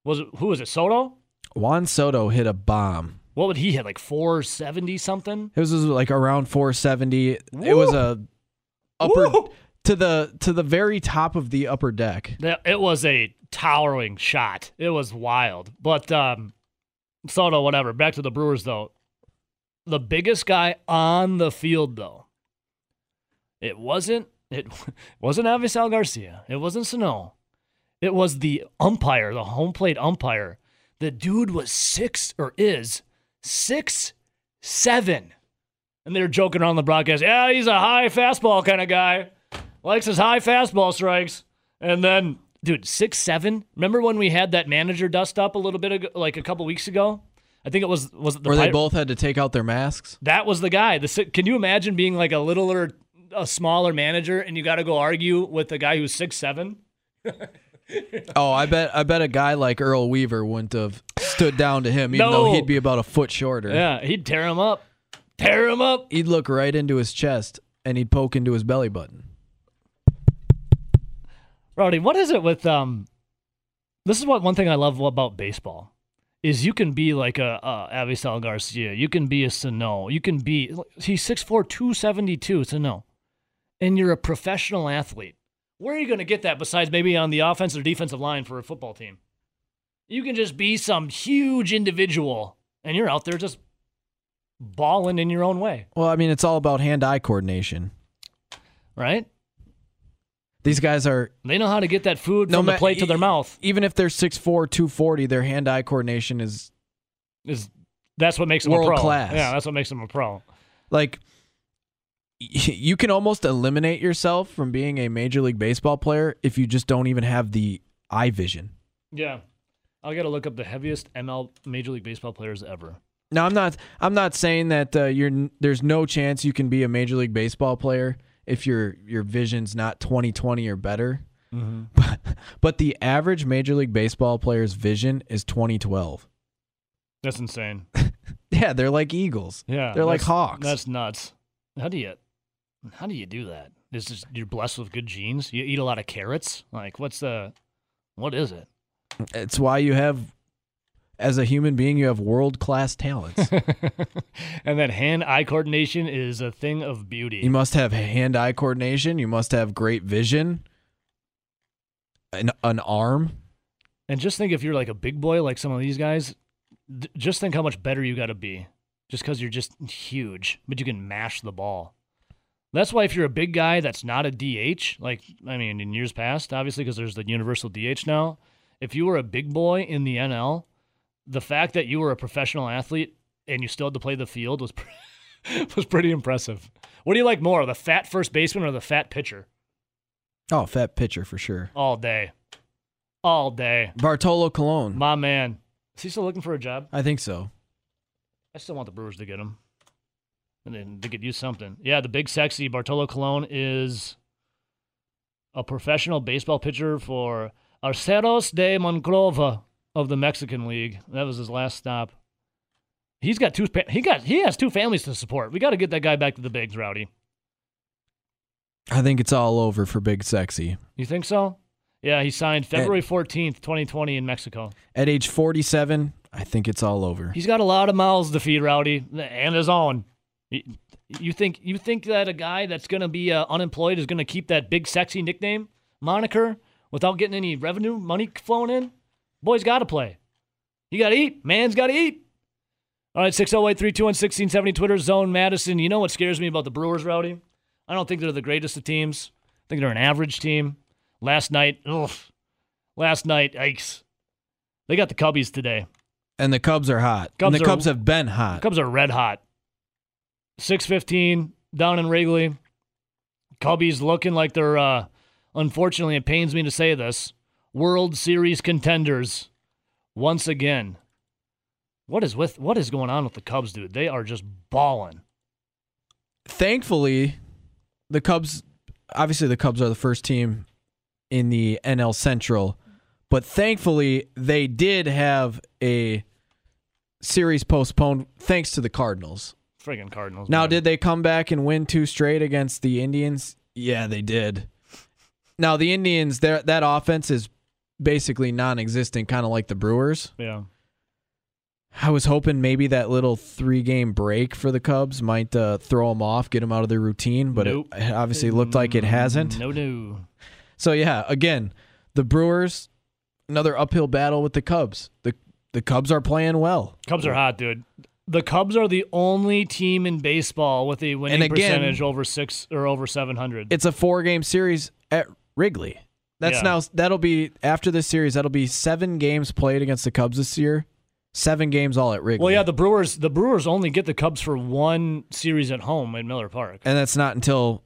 Was it who was it? Soto? Juan Soto hit a bomb. What would he hit? Like 470 something? It was like around 470. It was a upper Woo! To the to the very top of the upper deck. It was a towering shot. It was wild. But um so no, whatever. Back to the Brewers though. The biggest guy on the field though. It wasn't it wasn't Avisail Garcia. It wasn't Sano. It was the umpire, the home plate umpire. The dude was six or is six seven. And they're joking around the broadcast. Yeah, he's a high fastball kind of guy. Likes his high fastball strikes. And then, dude, six seven. Remember when we had that manager dust up a little bit ago, like a couple weeks ago? I think it was was it the Where they both had to take out their masks. that was the guy. The can you imagine being like a littler, a smaller manager, and you got to go argue with a guy who's six seven? Oh, I bet I bet a guy like Earl Weaver wouldn't have stood down to him, even No. though he'd be about a foot shorter. Yeah, he'd tear him up, tear him up. He'd look right into his chest and he'd poke into his belly button. Rowdy, what is it with um? This is what one thing I love about baseball is you can be like a, a Avisail Garcia, you can be a Sano, you can be he's 6'4", 272, Sano, and you're a professional athlete. Where are you going to get that besides maybe on the offensive or defensive line for a football team? You can just be some huge individual, and you're out there just balling in your own way, Well, I mean, it's all about hand-eye coordination. right? These guys are They know how to get that food No from the plate to their mouth. even if they're 6'4", 240, their hand-eye coordination is is that's what makes a World pro. class. Yeah, that's what makes them a pro. like y- you can almost eliminate yourself from being a major league baseball player if you just don't even have the eye vision. Yeah. I got to look up the heaviest ML Major League Baseball players ever. Now, I'm not I'm not saying that uh, you're there's no chance you can be a major league baseball player if your your vision's not 20/20 or better. Mm-hmm. But, but the average major league baseball player's vision is 2012. That's insane. Yeah, they're like eagles. Yeah. They're like hawks. That's nuts. How do you how do you do that? Is just you're blessed with good genes? You eat a lot of carrots? Like what's the what is it? It's why you have as a human being you have world-class talents. and that hand-eye coordination is a thing of beauty. You must have hand-eye coordination. You must have great vision. An, an arm. And just think if you're like a big boy like some of these guys, d- just think how much better you got to be just because you're just huge, but you can mash the ball. That's why if you're a big guy that's not a DH, like, I mean, in years past, obviously, because there's the universal DH now, if you were a big boy in the NL, the fact that you were a professional athlete and you still had to play the field was, was pretty impressive. What do you like more, the fat first baseman or the fat pitcher? Oh, fat pitcher for sure. All day. All day. Bartolo Colon. My man. Is he still looking for a job? I think so. I still want the Brewers to get him. And then they could use something. Yeah, the big sexy Bartolo Colon is a professional baseball pitcher for Acereros de Monclova of the Mexican League. That was his last stop. He's got two. He got. He has two families to support. We got to get that guy back to the bigs, Rowdy. I think it's all over for Big Sexy. You think so? Yeah, he signed February fourteenth, twenty twenty, in Mexico. At age 47, I think it's all over. He's got a lot of mouths to feed, Rowdy, and his own. You- You think you think that a guy that's going to be uh, unemployed is going to keep that big sexy nickname moniker without getting any revenue money flowing in? Boy's got to play. You got to eat. Man's got to eat. All right, 608 321 1670 Twitter Zone Madison. You know what scares me about the Brewers, Rowdy? I don't think they're the greatest of teams. I think they're an average team. Last night, ugh. Last night, yikes. They got the Cubbies today. And the Cubs are hot. Cubs and the are- Cubs have been hot. Cubs are red hot. 615 down in Wrigley. Cubbies looking like they're, uh, unfortunately, it pains me to say this, World Series contenders once again. What is with what is going on with the Cubs, dude? They are just balling. Thankfully, the Cubs, obviously, the Cubs are the first team in the NL Central, but thankfully, they did have a series postponed thanks to the Cardinals. Friggin' Cardinals. Now, man. did they come back and win two straight against the Indians? Yeah, they did. Now, the Indians, their that offense is basically non-existent, kind of like the Brewers. yeah. I was hoping maybe that little three game break for the Cubs might uh, throw them off, get them out of their routine, but Nope. it, obviously looked like it hasn't. No, no. So yeah, again, the Brewers, another uphill battle with the Cubs. The the Cubs are playing well. Cubs are hot, dude. The Cubs are the only team in baseball with a winning again- percentage over six or over seven hundred. It's a four game series at Wrigley. That's Yeah. now that'll be after this series. That'll be seven games played against the Cubs this year. Seven games all at Wrigley. Well, yeah, the Brewers the Brewers only get the Cubs for one series at home in Miller Park, and that's not until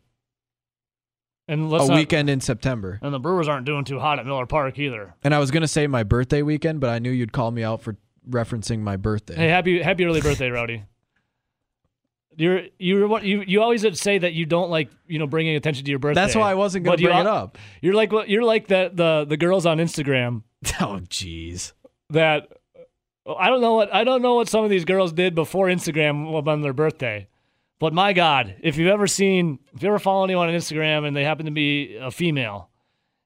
and a not- weekend in September. And the Brewers aren't doing too hot at Miller Park either. And I was gonna say my birthday weekend, but I knew you'd call me out for referencing my birthday. Hey, happy happy early birthday, Rowdy. You're you're what you you always say that you don't like you know bringing attention to your birthday. That's why I wasn't gonna bring it up. You're like what you're like the the the girls on Instagram Oh, jeez. that I don't know what I don't know what some of these girls did before Instagram on their birthday. But my God, if you've ever seen, if you ever follow anyone on Instagram and they happen to be a female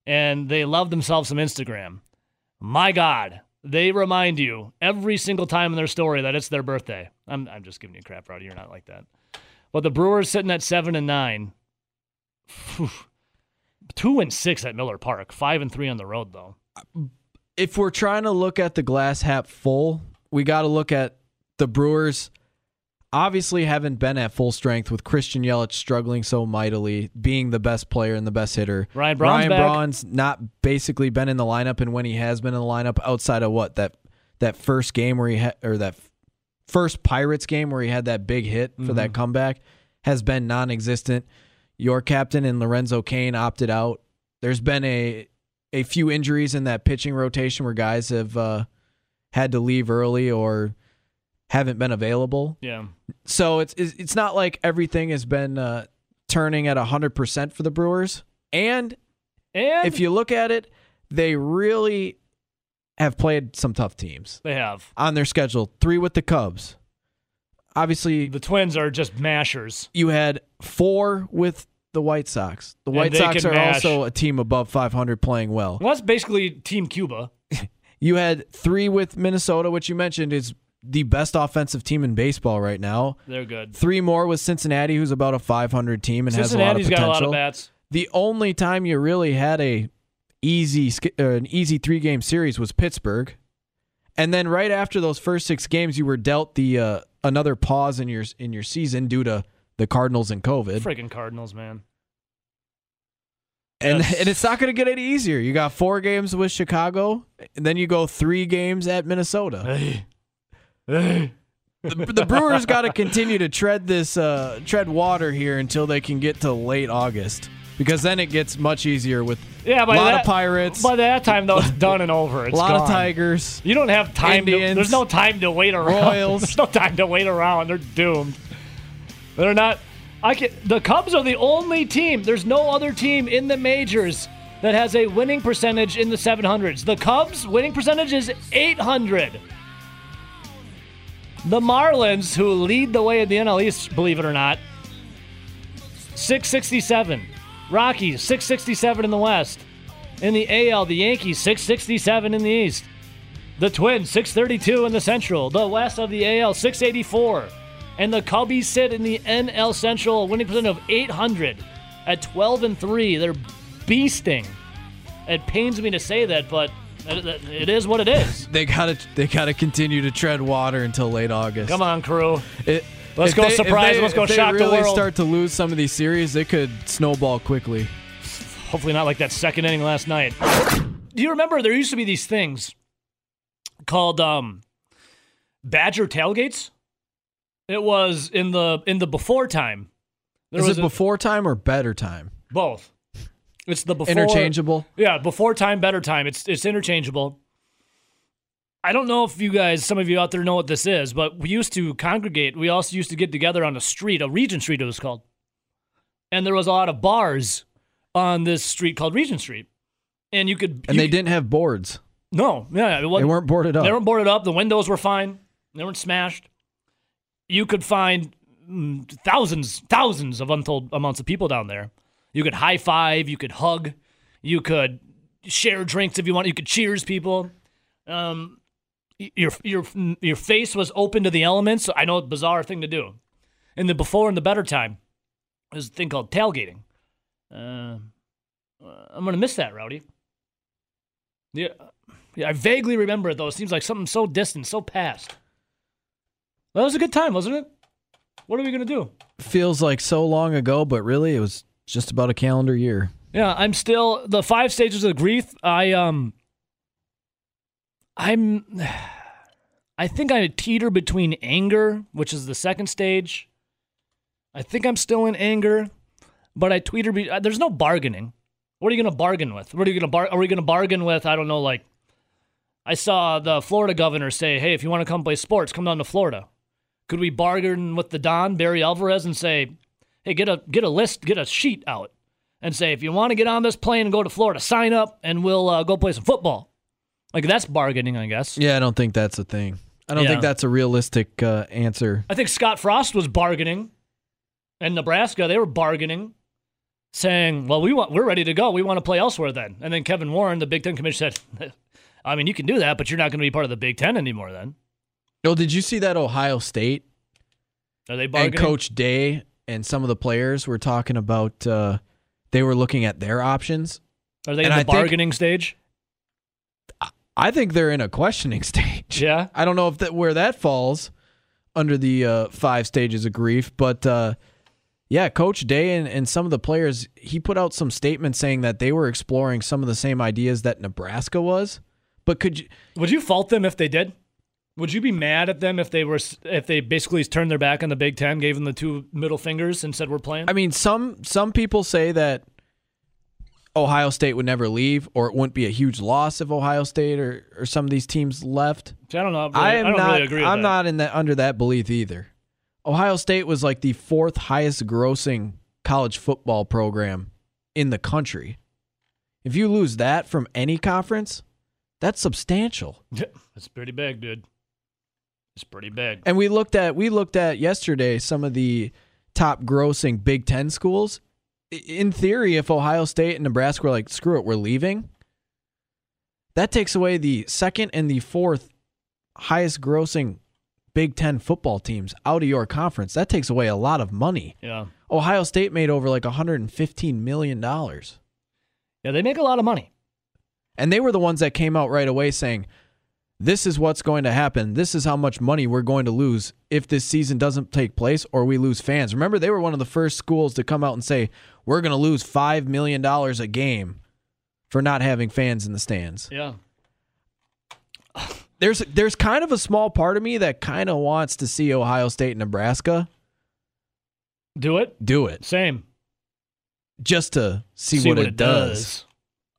and they love themselves some Instagram, my God, they remind you every single time in their story that it's their birthday. I'm, I'm just giving you crap, Rowdy. You're not like that. But the Brewers sitting at seven and nine, Phew. two and six at Miller Park, five and three on the road though. if we're trying to look at the glass half full, we got to look at the Brewers. Obviously, haven't been at full strength with Christian Yelich struggling so mightily, being the best player and the best hitter. Ryan Braun's Ryan back. Braun's not basically been in the lineup, and when he has been in the lineup, outside of what that that first game where he had or that first Pirates game where he had that big hit for Mm-hmm. that comeback, has been non-existent. Your captain and Lorenzo Cain opted out. There's been a a few injuries in that pitching rotation where guys have uh, had to leave early or haven't been available. Yeah. So it's it's not like everything has been uh, turning at hundred percent for the Brewers. And And if you look at it, they really have played some tough teams they have. on their schedule. Three with the Cubs. Obviously, The Twins are just mashers. you had four with the White Sox. The White Sox are mash. also a team above 500 playing well. Well, that's basically Team Cuba. You had three with Minnesota, which you mentioned is the best offensive team in baseball right now. They're good. Three more with Cincinnati, who's about a 500 team and Cincinnati's has a lot got of a potential. lot of bats. The only time you really had a easy uh, an easy three game series was Pittsburgh, and then right after those first six games, you were dealt the uh, another pause in your in your season due to the Cardinals and COVID, Freaking Cardinals, man. and Yes. and it's not going to get any easier. You got four games with Chicago, and then you go three games at Minnesota. Hey. Hey. the, the Brewers got to continue to tread this uh, tread water here until they can get to late August, because then it gets much easier with Yeah, a lot that, of Pirates, By that time, though, it's done and over. a lot gone. of Tigers. You don't have time. To, Indians, there's no time to wait around. Royals. There's no time to wait around. They're doomed. They're not. I can. The Cubs are the only team. There's no other team in the majors that has a winning percentage in the 700s. The Cubs' winning percentage is 800. The Marlins, who lead the way in the NL East, believe it or not, 667. Rockies, 667 in the West. In the AL, the Yankees, 667 in the East. The Twins, 632 in the Central. The West of the AL, 684. And the Cubbies sit in the NL Central, winning percent of 800 at 12 and 3. They're beasting. It pains me to say that, but it it is what it is. They gotta they gotta continue to tread water until late August. Come on, crew. It- Let's if go they- surprise, they- let's go if they shock the really world. start to lose some of these series, it could snowball quickly. Hopefully not like that second inning last night. Do you remember there used to be these things called um, Badger tailgates? It was in the in the before time. There Is was it a- before time or better time? both? It's the before Interchangeable. Yeah, before time, better time. It's it's interchangeable. I don't know if you guys, some of you out there know what this is, but we used to congregate. We also used to get together on a street, a Regent Street it was called. And there was a lot of bars on this street called Regent Street. And you could And you they could- didn't have boards. No, yeah, it They weren't boarded up. they weren't boarded up. The windows were fine. They weren't smashed. You could find mm, thousands, thousands of untold amounts of people down there. You could high five. You could hug. You could share drinks if you want. You could cheers people. Um, your your your face was open to the elements. I know, it's bizarre thing to do. In the before and the better time, there's a thing called tailgating. Uh, I'm gonna miss that, Rowdy. Yeah, yeah, I vaguely remember it though. It seems like something so distant, so past. That was a good time, wasn't it? What are we gonna do? Feels like so long ago, but really it was just about a calendar year. Yeah, I'm still the five stages of grief. I um, I'm, I think I teeter between anger, which is the second stage. I think I'm still in anger, but I tweeter. Be, uh, there's no bargaining. What are you gonna bargain with? What are you gonna bar? Are we gonna bargain with? I don't know. Like, I saw the Florida governor say, "Hey, if you want to come play sports, come down to Florida." Could we bargain with the Don Barry Alvarez and say, "Hey, get a get a list, get a sheet out, and say if you want to get on this plane and go to Florida, sign up, and we'll uh, go play some football." Like that's bargaining, I guess. Yeah, I don't think that's a thing. I don't Yeah. think that's a realistic uh, answer. I think Scott Frost was bargaining, and Nebraska they were bargaining, saying, "Well, we want we're ready to go. We want to play elsewhere then." And then Kevin Warren, the Big Ten commissioner, said, "I mean, you can do that, but you're not going to be part of the Big Ten anymore. Then Oh, did you see that Ohio State are they and? Coach Day and some of the players were talking about uh, they were looking at their options. are they in and the I think- bargaining stage? I think they're in a questioning stage. Yeah. I don't know if that where that falls under the uh, five stages of grief, but uh, yeah, Coach Day and, and some of the players, he put out some statements saying that they were exploring some of the same ideas that Nebraska was. But could you? Would you fault them if they did? Would you be mad at them if they were if they basically turned their back on the Big Ten, gave them the two middle fingers, and said we're playing? I mean, some some people say that Ohio State would never leave, or it wouldn't be a huge loss if Ohio State or, or some of these teams left. I don't know. I am don't not. really agree with I'm that. not in that under that belief either. Ohio State was like the fourth highest grossing college football program in the country. If you lose that from any conference, that's substantial. that's pretty big, dude. It's pretty big. And we looked at we looked at yesterday some of the top grossing Big Ten schools. In theory, if Ohio State and Nebraska were like, screw it, we're leaving, that takes away the second and the fourth highest grossing Big Ten football teams out of your conference. That takes away a lot of money. Yeah. Ohio State made over like $115 million. Yeah, they make a lot of money. And they were the ones that came out right away saying, this is what's going to happen. This is how much money we're going to lose if this season doesn't take place or we lose fans. Remember, they were one of the first schools to come out and say, we're going to lose $5 million a game for not having fans in the stands. Yeah. There's, there's kind of a small part of me that kind of wants to see Ohio State and Nebraska Do it. do it Same. just to see, what, it does.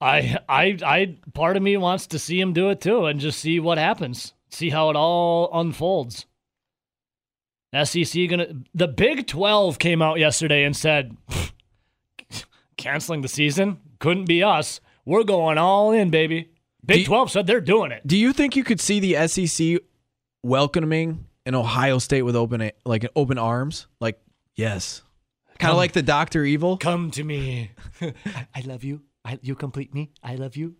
I, I, I. Part of me wants to see him do it too, and just see what happens. See how it all unfolds. SEC gonna. The Big Twelve came out yesterday and said, canceling the season couldn't be us. We're going all in, baby. Big you- Twelve said they're doing it. Do you think you could see the SEC welcoming an Ohio State with open like an open arms? Like, yes. Kind of like the Doctor Evil. Come to me. I love you. I, you complete me. I love you.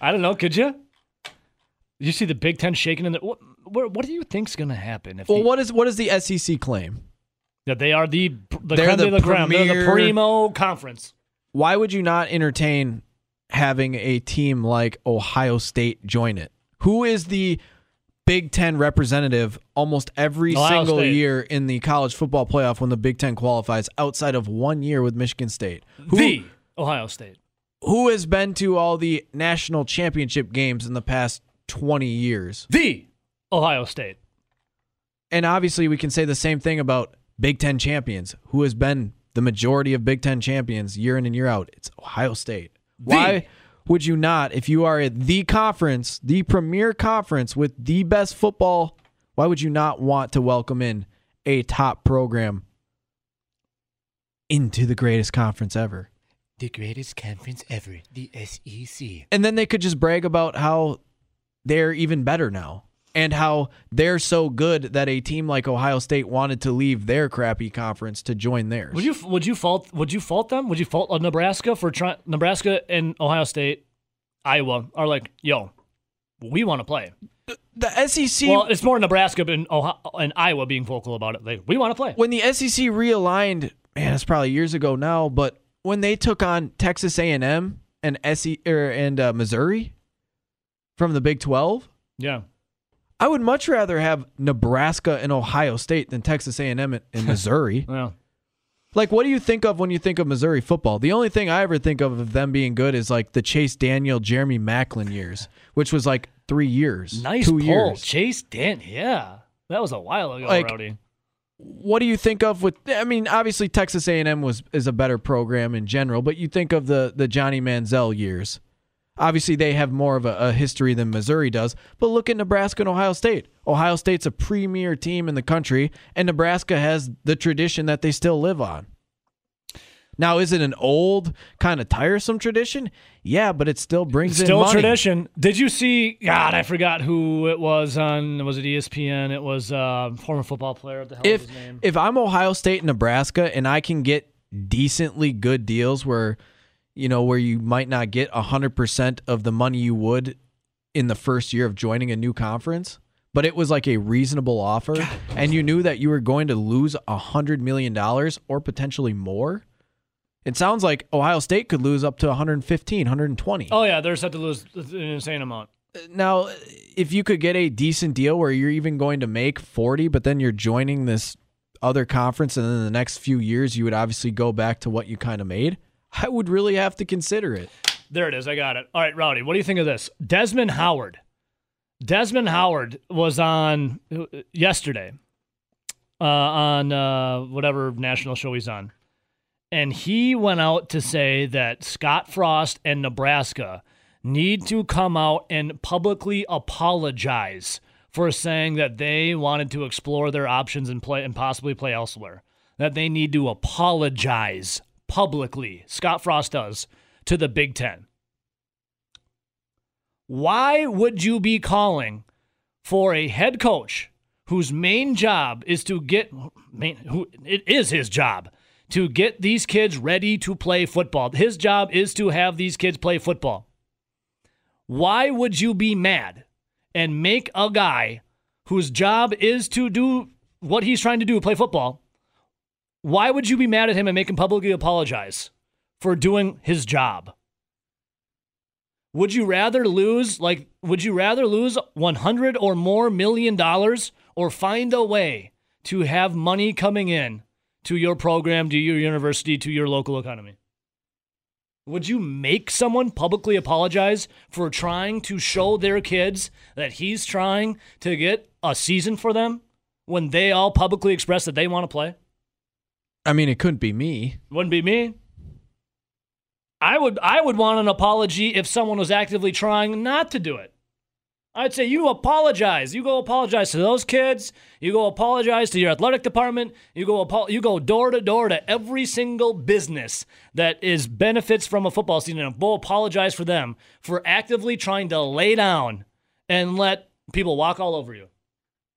I don't know. Could you? You see the Big Ten shaking in the. What, what, what do you think's going to happen if Well, the- what is what does the SEC claim? that they are the the They're creme the de la creme. They're the premier- primo conference. Why would you not entertain having a team like Ohio State join it? Who is the Big Ten representative almost every Ohio single State. year in the college football playoff when the Big Ten qualifies outside of one year with Michigan State? Who, the Ohio State. Who has been to all the national championship games in the past 20 years? The Ohio State. And obviously, we can say the same thing about Big Ten champions, who has been the majority of Big Ten champions year in and year out. It's Ohio State. Why would you not, if you are at the conference, the premier conference with the best football, why would you not want to welcome in a top program into the greatest conference ever? The greatest conference ever, the SEC. And then they could just brag about how they're even better now and how they're so good that a team like Ohio State wanted to leave their crappy conference to join theirs. Would you would you fault would you fault them? Would you fault uh, Nebraska for trying Nebraska and Ohio State, Iowa are like, yo, we want to play. The SEC Well, it's more Nebraska and Ohio, and Iowa being vocal about it. Like, we want to play. when the SEC realigned, man, it's probably years ago now, but when they took on Texas A&M and SE er, and uh, Missouri from the Big 12, Yeah. I would much rather have Nebraska and Ohio State than Texas A&M and, and Missouri. Yeah. like, what do you think of when you think of Missouri football? The only thing I ever think of of them being good is like the Chase Daniel, Jeremy Maclin years, which was like three years, Nice two pull. years. Chase Dan. Yeah. That was a while ago, Like- Rowdy. What do you think of with I mean obviously Texas A&M was is a better program in general but you think of the the Johnny Manziel years. Obviously they have more of a, a history than Missouri does but look at Nebraska and Ohio State. Ohio State's a premier team in the country and Nebraska has the tradition that they still live on now is it an old kind of tiresome tradition yeah but it still brings in Still money. tradition. Did you see? God, I forgot who it was on. Was it ESPN? It was uh, former football player. What the hell if his name? if I'm Ohio State and Nebraska and I can get decently good deals where you know where you might not get 100% of the money you would in the first year of joining a new conference but it was like a reasonable offer and you knew that you were going to lose a 100 million dollars or potentially more it sounds like Ohio State could lose up to 115 120 oh yeah, they're set to lose an insane amount. now if you could get a decent deal where you're even going to make 40 but then you're joining this other conference and then the next few years you would obviously go back to what you kind of made i would really have to consider it There it is. I got it. All right, Rowdy. What do you think of this? Desmond Howard. Desmond Howard was on uh, yesterday uh, on uh, whatever national show he's on. And he went out to say that Scott Frost and Nebraska need to come out and publicly apologize for saying that they wanted to explore their options and play and possibly play elsewhere. That they need to apologize publicly. Scott Frost does to the Big Ten. Why would you be calling for a head coach whose main job is to get main, who it is his job to get these kids ready to play football. His job is to have these kids play football. Why would you be mad and make a guy whose job is to do what he's trying to do, play football? Why would you be mad at him and make him publicly apologize for doing his job? Would you rather lose like would you rather lose 100 or more million dollars or find a way to have money coming in to your program, to your university, to your local economy? Would you make someone publicly apologize for trying to show their kids that he's trying to get a season for them when they all publicly express that they want to play? i mean it couldn't be me Wouldn't be me. I would I would want an apology if someone was actively trying not to do it. I'd say you apologize. You go apologize to those kids. You go apologize to your athletic department. You go apo- you go door to door to every single business that is benefits from a football season and go apologize for them for actively trying to lay down and let people walk all over you.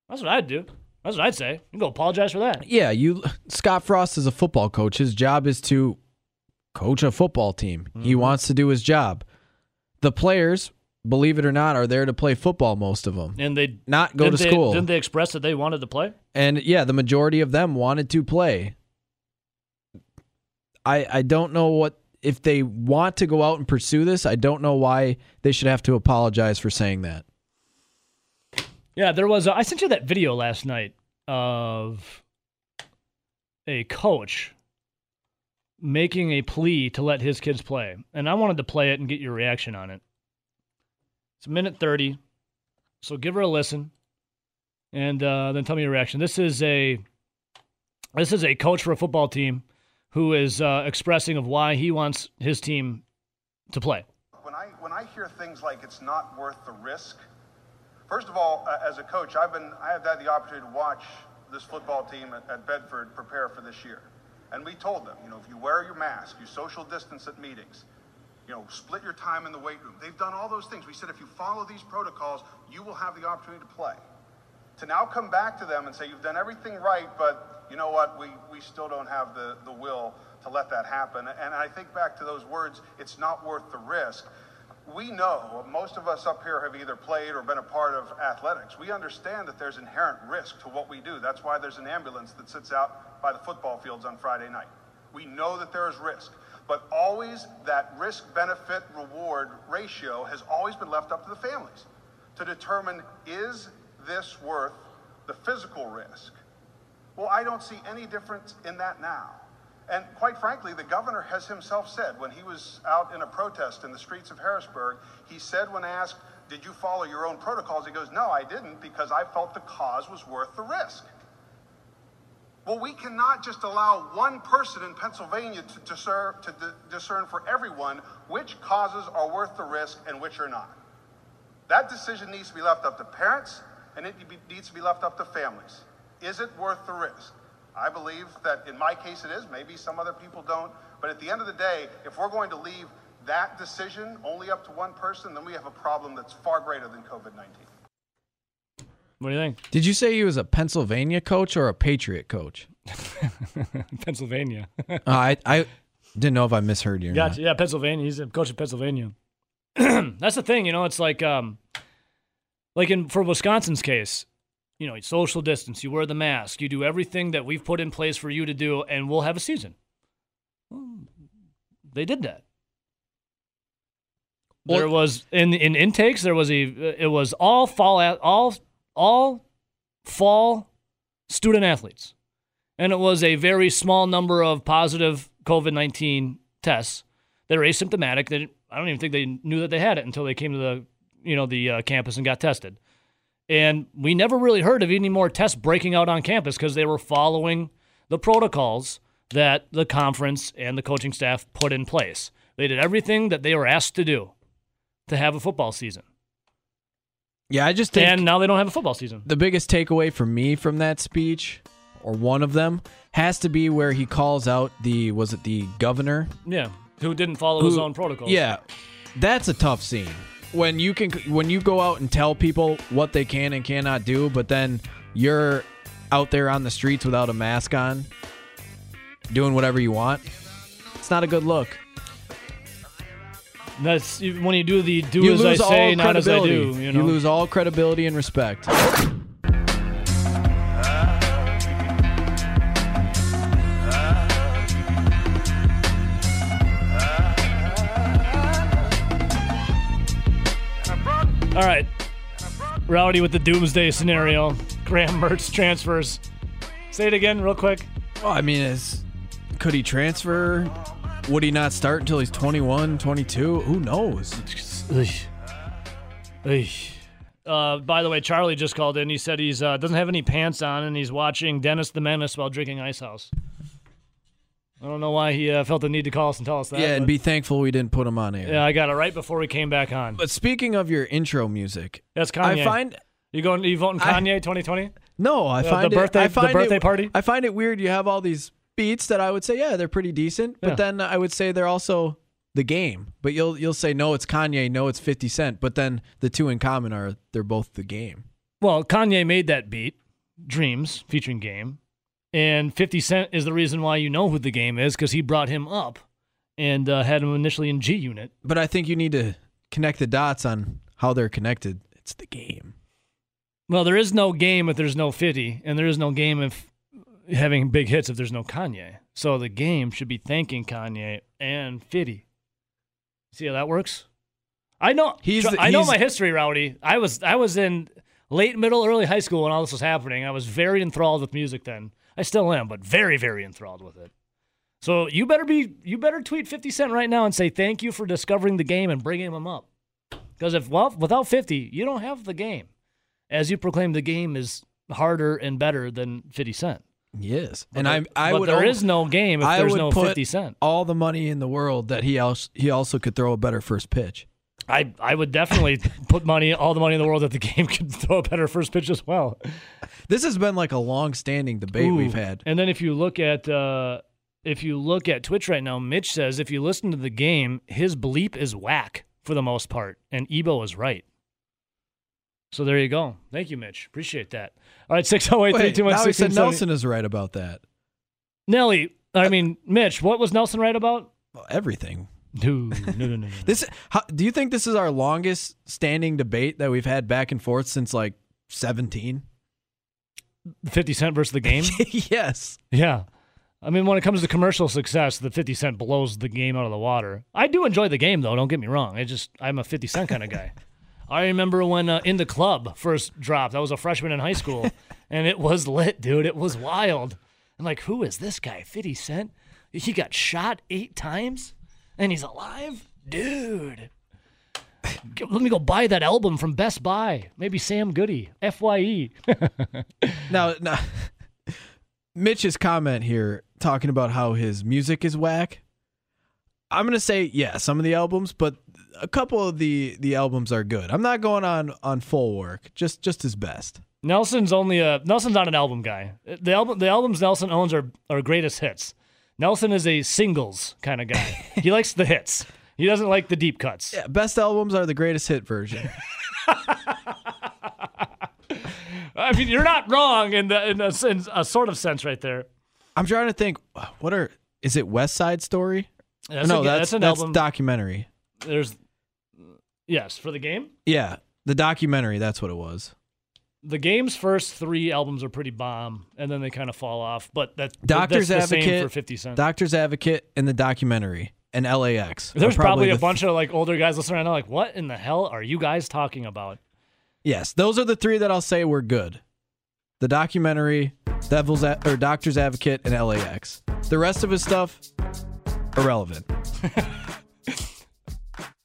That's what I'd do. That's what I'd say. You go apologize for that. yeah you scott frost is a football coach his job is to coach a football team he mm-hmm. wants to do his job the players believe it or not are there to play football most of them And they not go to they- school Didn't they express that they wanted to play? And yeah, the majority of them wanted to play. I I don't know what if they want to go out and pursue this. I don't know why they should have to apologize for saying that. Yeah, there was. A, I sent you that video last night of a coach making a plea to let his kids play, and I wanted to play it and get your reaction on it. It's minute thirty, so give her a listen, and uh, then tell me your reaction. This is a this is a coach for a football team who is uh, expressing of why he wants his team to play. When I when I hear things like it's not worth the risk, first of all, uh, as a coach, I've been I have had the opportunity to watch this football team at, at Bedford prepare for this year, and we told them, you know, if you wear your mask, you social distance at meetings, you know, split your time in the weight room. They've done all those things. We said if you follow these protocols, you will have the opportunity to play. To now come back to them and say you've done everything right, but you know what, we, we still don't have the, the will to let that happen. And I think back to those words, it's not worth the risk. we know, most of us up here have either played or been a part of athletics. We understand that there's inherent risk to what we do. That's why there's an ambulance that sits out by the football fields on Friday night. We know that there is risk, but always that risk benefit reward ratio has always been left up to the families to determine is this worth the physical risk? Well, I don't see any difference in that now. And quite frankly, the governor has himself said when he was out in a protest in the streets of Harrisburg, he said when asked, Did you follow your own protocols? He goes, No, I didn't because I felt the cause was worth the risk. Well, we cannot just allow one person in Pennsylvania to discern, to di- discern for everyone which causes are worth the risk and which are not. That decision needs to be left up to parents and it needs to be left up to families. Is it worth the risk? I believe that in my case it is. Maybe some other people don't. But at the end of the day, if we're going to leave that decision only up to one person, then we have a problem that's far greater than COVID 19. What do you think? Did you say he was a Pennsylvania coach or a Patriot coach? Pennsylvania. Uh, I I didn't know if I misheard you. Gotcha. Yeah, Pennsylvania. He's a coach of Pennsylvania. That's the thing, you know. It's like, um, like in for Wisconsin's case, you know, social distance. You wear the mask. You do everything that we've put in place for you to do, and we'll have a season. Well, they did that. there was in in intakes. There was a. It was all fall all all fall student athletes, and it was a very small number of positive COVID nineteen tests that are asymptomatic. That I don't even think they knew that they had it until they came to the you know the uh, campus and got tested. And we never really heard of any more tests breaking out on campus because they were following the protocols that the conference and the coaching staff put in place. They did everything that they were asked to do to have a football season. Yeah, I just think And now they don't have a football season. the biggest takeaway for me from that speech, or one of them, has to be where he calls out the was it the governor Yeah. Who didn't follow his own protocols. Yeah, that's a tough scene. When you can, when you go out and tell people what they can and cannot do, but then you're out there on the streets without a mask on, doing whatever you want. It's not a good look. That's when you do the do you as I say, not as I do. You know? lose all credibility and respect. All right. Rowdy with the doomsday scenario. Graham Mertz transfers. Say it again, real quick. Well, I mean, is could he transfer? Would he not start until he's 21, 22? Who knows? Uh, by the way, Charlie just called in. He said he's uh, doesn't have any pants on and he's watching Dennis the Menace while drinking Ice House. I don't know why he uh, felt the need to call us and tell us that. yeah, and but- be thankful we didn't put him on air. yeah, I got it right before we came back on. But speaking of your intro music, That's Kanye. I find you going? You voting I- Kanye 2020? no, I Uh, the find it, birthday- I the birthday it, party? I find it weird. You have all these beats that I would say, yeah, they're pretty decent, but Yeah. then I would say they're also the game. But you'll you'll say no, it's Kanye, no, it's Fifty Cent. But then the two in common are they're both the game. Well, Kanye made that beat, Dreams, featuring Game. And 50 Cent is the reason why you know who the game is because he brought him up and uh, had him initially in G Unit. But I think you need to connect the dots on how they're connected. It's the game. Well, there is no game if there's no 50, and there is no game if having big hits if there's no Kanye. So the game should be thanking Kanye and 50. See how that works? I know. He's, I know he's- my history, Rowdy. I was I was in late middle, early high school when all this was happening. I was very enthralled with music then. I still am, but very, very enthralled with it. So you better be you better tweet 50 Cent right now and say thank you for discovering the game and bringing him up. Because if well, without 50, you don't have the game. As you proclaim the game is harder and better than 50 Cent. Yes, But and I I but would there al- is no game if I there's would no put 50 Cent. all the money in the world that he also he also could throw a better first pitch. I I would definitely put money all the money in the world that the game could throw a better first pitch as well. This has been like a long-standing debate we've had. And then if you look at uh, if you look at Twitch right now, Mitch says if you listen to the game, his bleep is whack for the most part, and Ebo is right. So there you go. Thank you, Mitch. Appreciate that. All right, six zero eight three Wait, now he said Nelson is right about that. Nelly, I uh, mean Mitch. What was Nelson right about? Well, everything. Dude, no, no, no, no. This how, do you think this is our longest standing debate that we've had back and forth since like 17? 50 Cent versus the game? yes. yeah. I mean, when it comes to commercial success, the 50 Cent blows the game out of the water. I do enjoy the game, though. Don't get me wrong. I just, I'm a 50 Cent kind of guy. I remember when uh, In the Club first dropped. I was a freshman in high school, and it was lit, dude. It was wild. I'm like, who is this guy? 50 Cent? He got shot eight times, and he's alive? Dude. Let me go buy that album from Best Buy. Maybe Sam Goody. FYE. Now, now Mitch's comment here talking about how his music is whack. I'm gonna say yeah, some of the albums, but a couple of the the albums are good. I'm not going on on full work, just just his best. Nelson's only a Nelson's not an album guy. The album the albums Nelson owns are are greatest hits. Nelson is a singles kind of guy. he likes the hits. He doesn't like the deep cuts. Yeah, best albums are the greatest hit version. I mean, you're not wrong in the in a, in a sort of sense right there. I'm trying to think. What are is it West Side Story? That's no, a, that's that's an that's album. documentary. There's yes for the game. Yeah, the documentary. That's what it was. The game's first three albums are pretty bomb, and then they kind of fall off. But that Doctor's that's the Advocate, same for Fifty Cent. Doctor's Advocate, and the documentary, and LAX. There's probably, a the- bunch of like older guys listening right now, like, what in the hell are you guys talking about? Yes, those are the three that I'll say were good. The documentary, Devil's A- or Doctor's Advocate, and LAX. The rest of his stuff, irrelevant.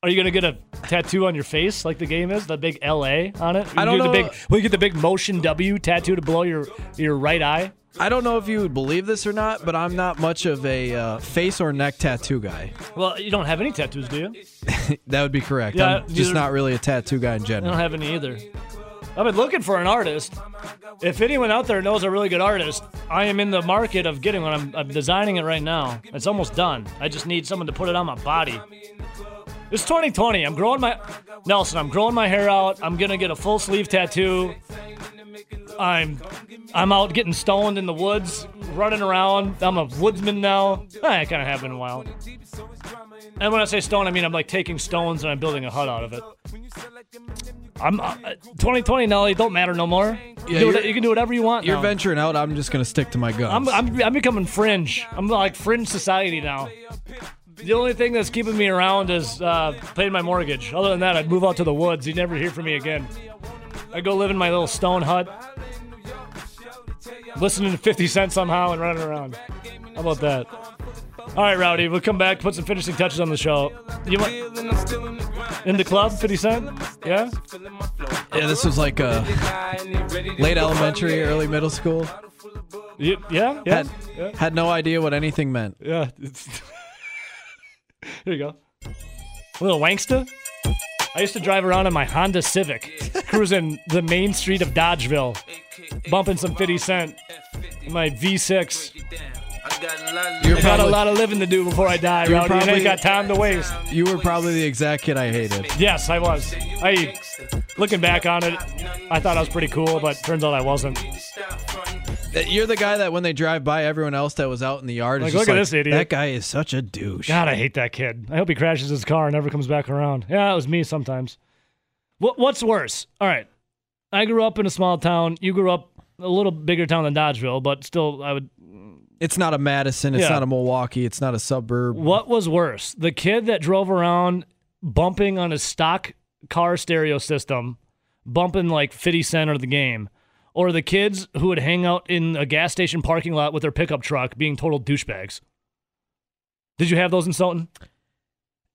Are you gonna get a tattoo on your face like the game is? The big LA on it? I don't get know. The big, will you get the big motion W tattoo to below your your right eye? I don't know if you would believe this or not, but I'm not much of a uh, face or neck tattoo guy. Well, you don't have any tattoos, do you? That would be correct. Yeah, I'm just not really a tattoo guy in general. I general. don't have any either. I've been looking for an artist. If anyone out there knows a really good artist, I am in the market of getting one. I'm, I'm designing it right now. It's almost done. I just need someone to put it on my body. It's 2020. I'm growing my Nelson. I'm growing my hair out. I'm gonna get a full sleeve tattoo. I'm I'm out getting stoned in the woods, running around. I'm a woodsman now. I kind of have been a while. And when I say stone, I mean I'm like taking stones and I'm building a hut out of it. I'm uh, 2020 Nelly don't matter no more. You, Yeah, you're- you can do whatever you want. You're now. venturing out. I'm just gonna stick to my guns. I'm, I'm I'm becoming fringe. I'm like fringe society now. The only thing that's keeping me around is uh, paying my mortgage. Other than that, I'd move out to the woods. You'd never hear from me again. I'd go live in my little stone hut, listening to 50 Cent somehow and running around. How about that? All right, Rowdy, we'll come back, put some finishing touches on the show. You want in the club, 50 Cent? Yeah. yeah, this was like uh, late elementary, early middle school. Yeah. Yeah. Had, Yeah. had no idea what anything meant. Yeah. Here you go. Little wanksta. I used to drive around in my Honda Civic, cruising the main street of Dodgeville, bumping some 50 Cent. in My V6. You're I got a lot of living to do before I die, Rowdy, and I ain't got time to waste. you were probably the exact kid I hated. Yes, I was. I, looking back on it, I thought I was pretty cool, but turns out I wasn't. You're the guy that when they drive by everyone else that was out in the yard, is Like, just look at like, this idiot. That guy is such a douche. God, I hate that kid. I hope he crashes his car and never comes back around. Yeah, it was me sometimes. What What's worse? All right, I grew up in a small town. You grew up a little bigger town than Dodgeville, but still, I would. It's not a Madison. It's Yeah. not a Milwaukee. It's not a suburb. What was worse? The kid that drove around bumping on his stock car stereo system, bumping like 50 Cent or the game, or the kids who would hang out in a gas station parking lot with their pickup truck being total douchebags. Did you have those in Sultan?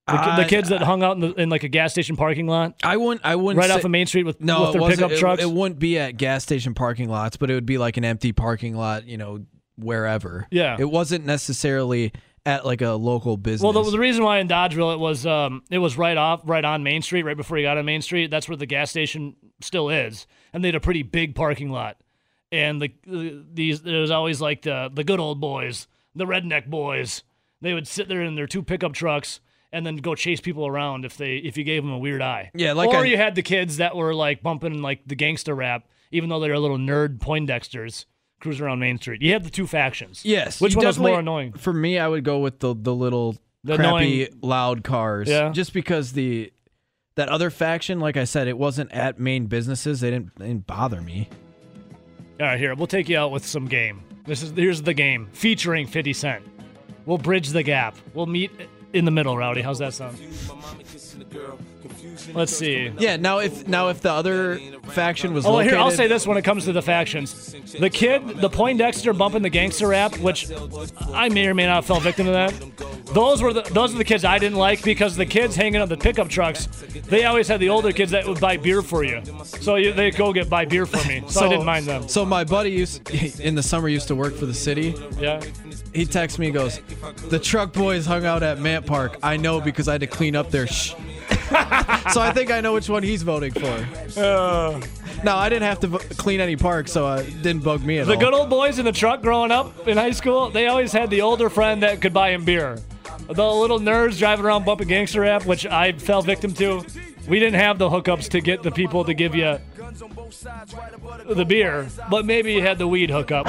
The, ki- the kids that hung out in, the, in like a gas station parking lot, I wouldn't. I wouldn't. right say, off of Main Street with, No, with it their pickup it, trucks. it wouldn't be at gas station parking lots, but it would be like an empty parking lot. You know, wherever. Yeah. It wasn't necessarily at like a local business. Well, the, the reason why in Dodgeville it was um, it was right off, right on Main Street, right before you got on Main Street. That's where the gas station still is, and they had a pretty big parking lot. And the, the these there's always like the the good old boys, the redneck boys. They would sit there in their two pickup trucks and then go chase people around if they if you gave them a weird eye. Yeah, like or I- you had the kids that were like bumping like the gangster rap, even though they're little nerd Poindexters cruising around Main Street. You had the two factions. yes. Which one was more annoying? For me, I would go with the the little The crappy annoying- loud cars. Yeah. Just because the that other faction, like I said, it wasn't at main businesses. They didn't, they didn't bother me. All right, here we'll take you out with some game. This is here's the game featuring 50 Cent. We'll bridge the gap. We'll meet in the middle, Rowdy. How's that sound? Let's see. Yeah. Now if now if the other faction was Oh, located, here I'll say this when it comes to the factions: the kid, the Poindexter bumping the gangster rap, which I may or may not have fell victim to that. Those were the those are the kids I didn't like because the kids hanging on the pickup trucks, they always had the older kids that would buy beer for you, so you, they go get buy beer for me. So, I didn't mind them. So my buddy used in the summer used to work for the city. Yeah. He texts me, he goes, "The truck boys hung out at Mant Park. I know because I had to clean up their sh." so I think I know which one he's voting for. Uh, No, I didn't have to vo- clean any parks, so uh, it didn't bug me at the all. The good old boys in the truck growing up in high school, they always had the older friend that could buy him beer. The little nerds driving around bumping gangster rap, which I fell victim to. We didn't have the hookups to get the people to give you the beer, but maybe you had the weed hookup.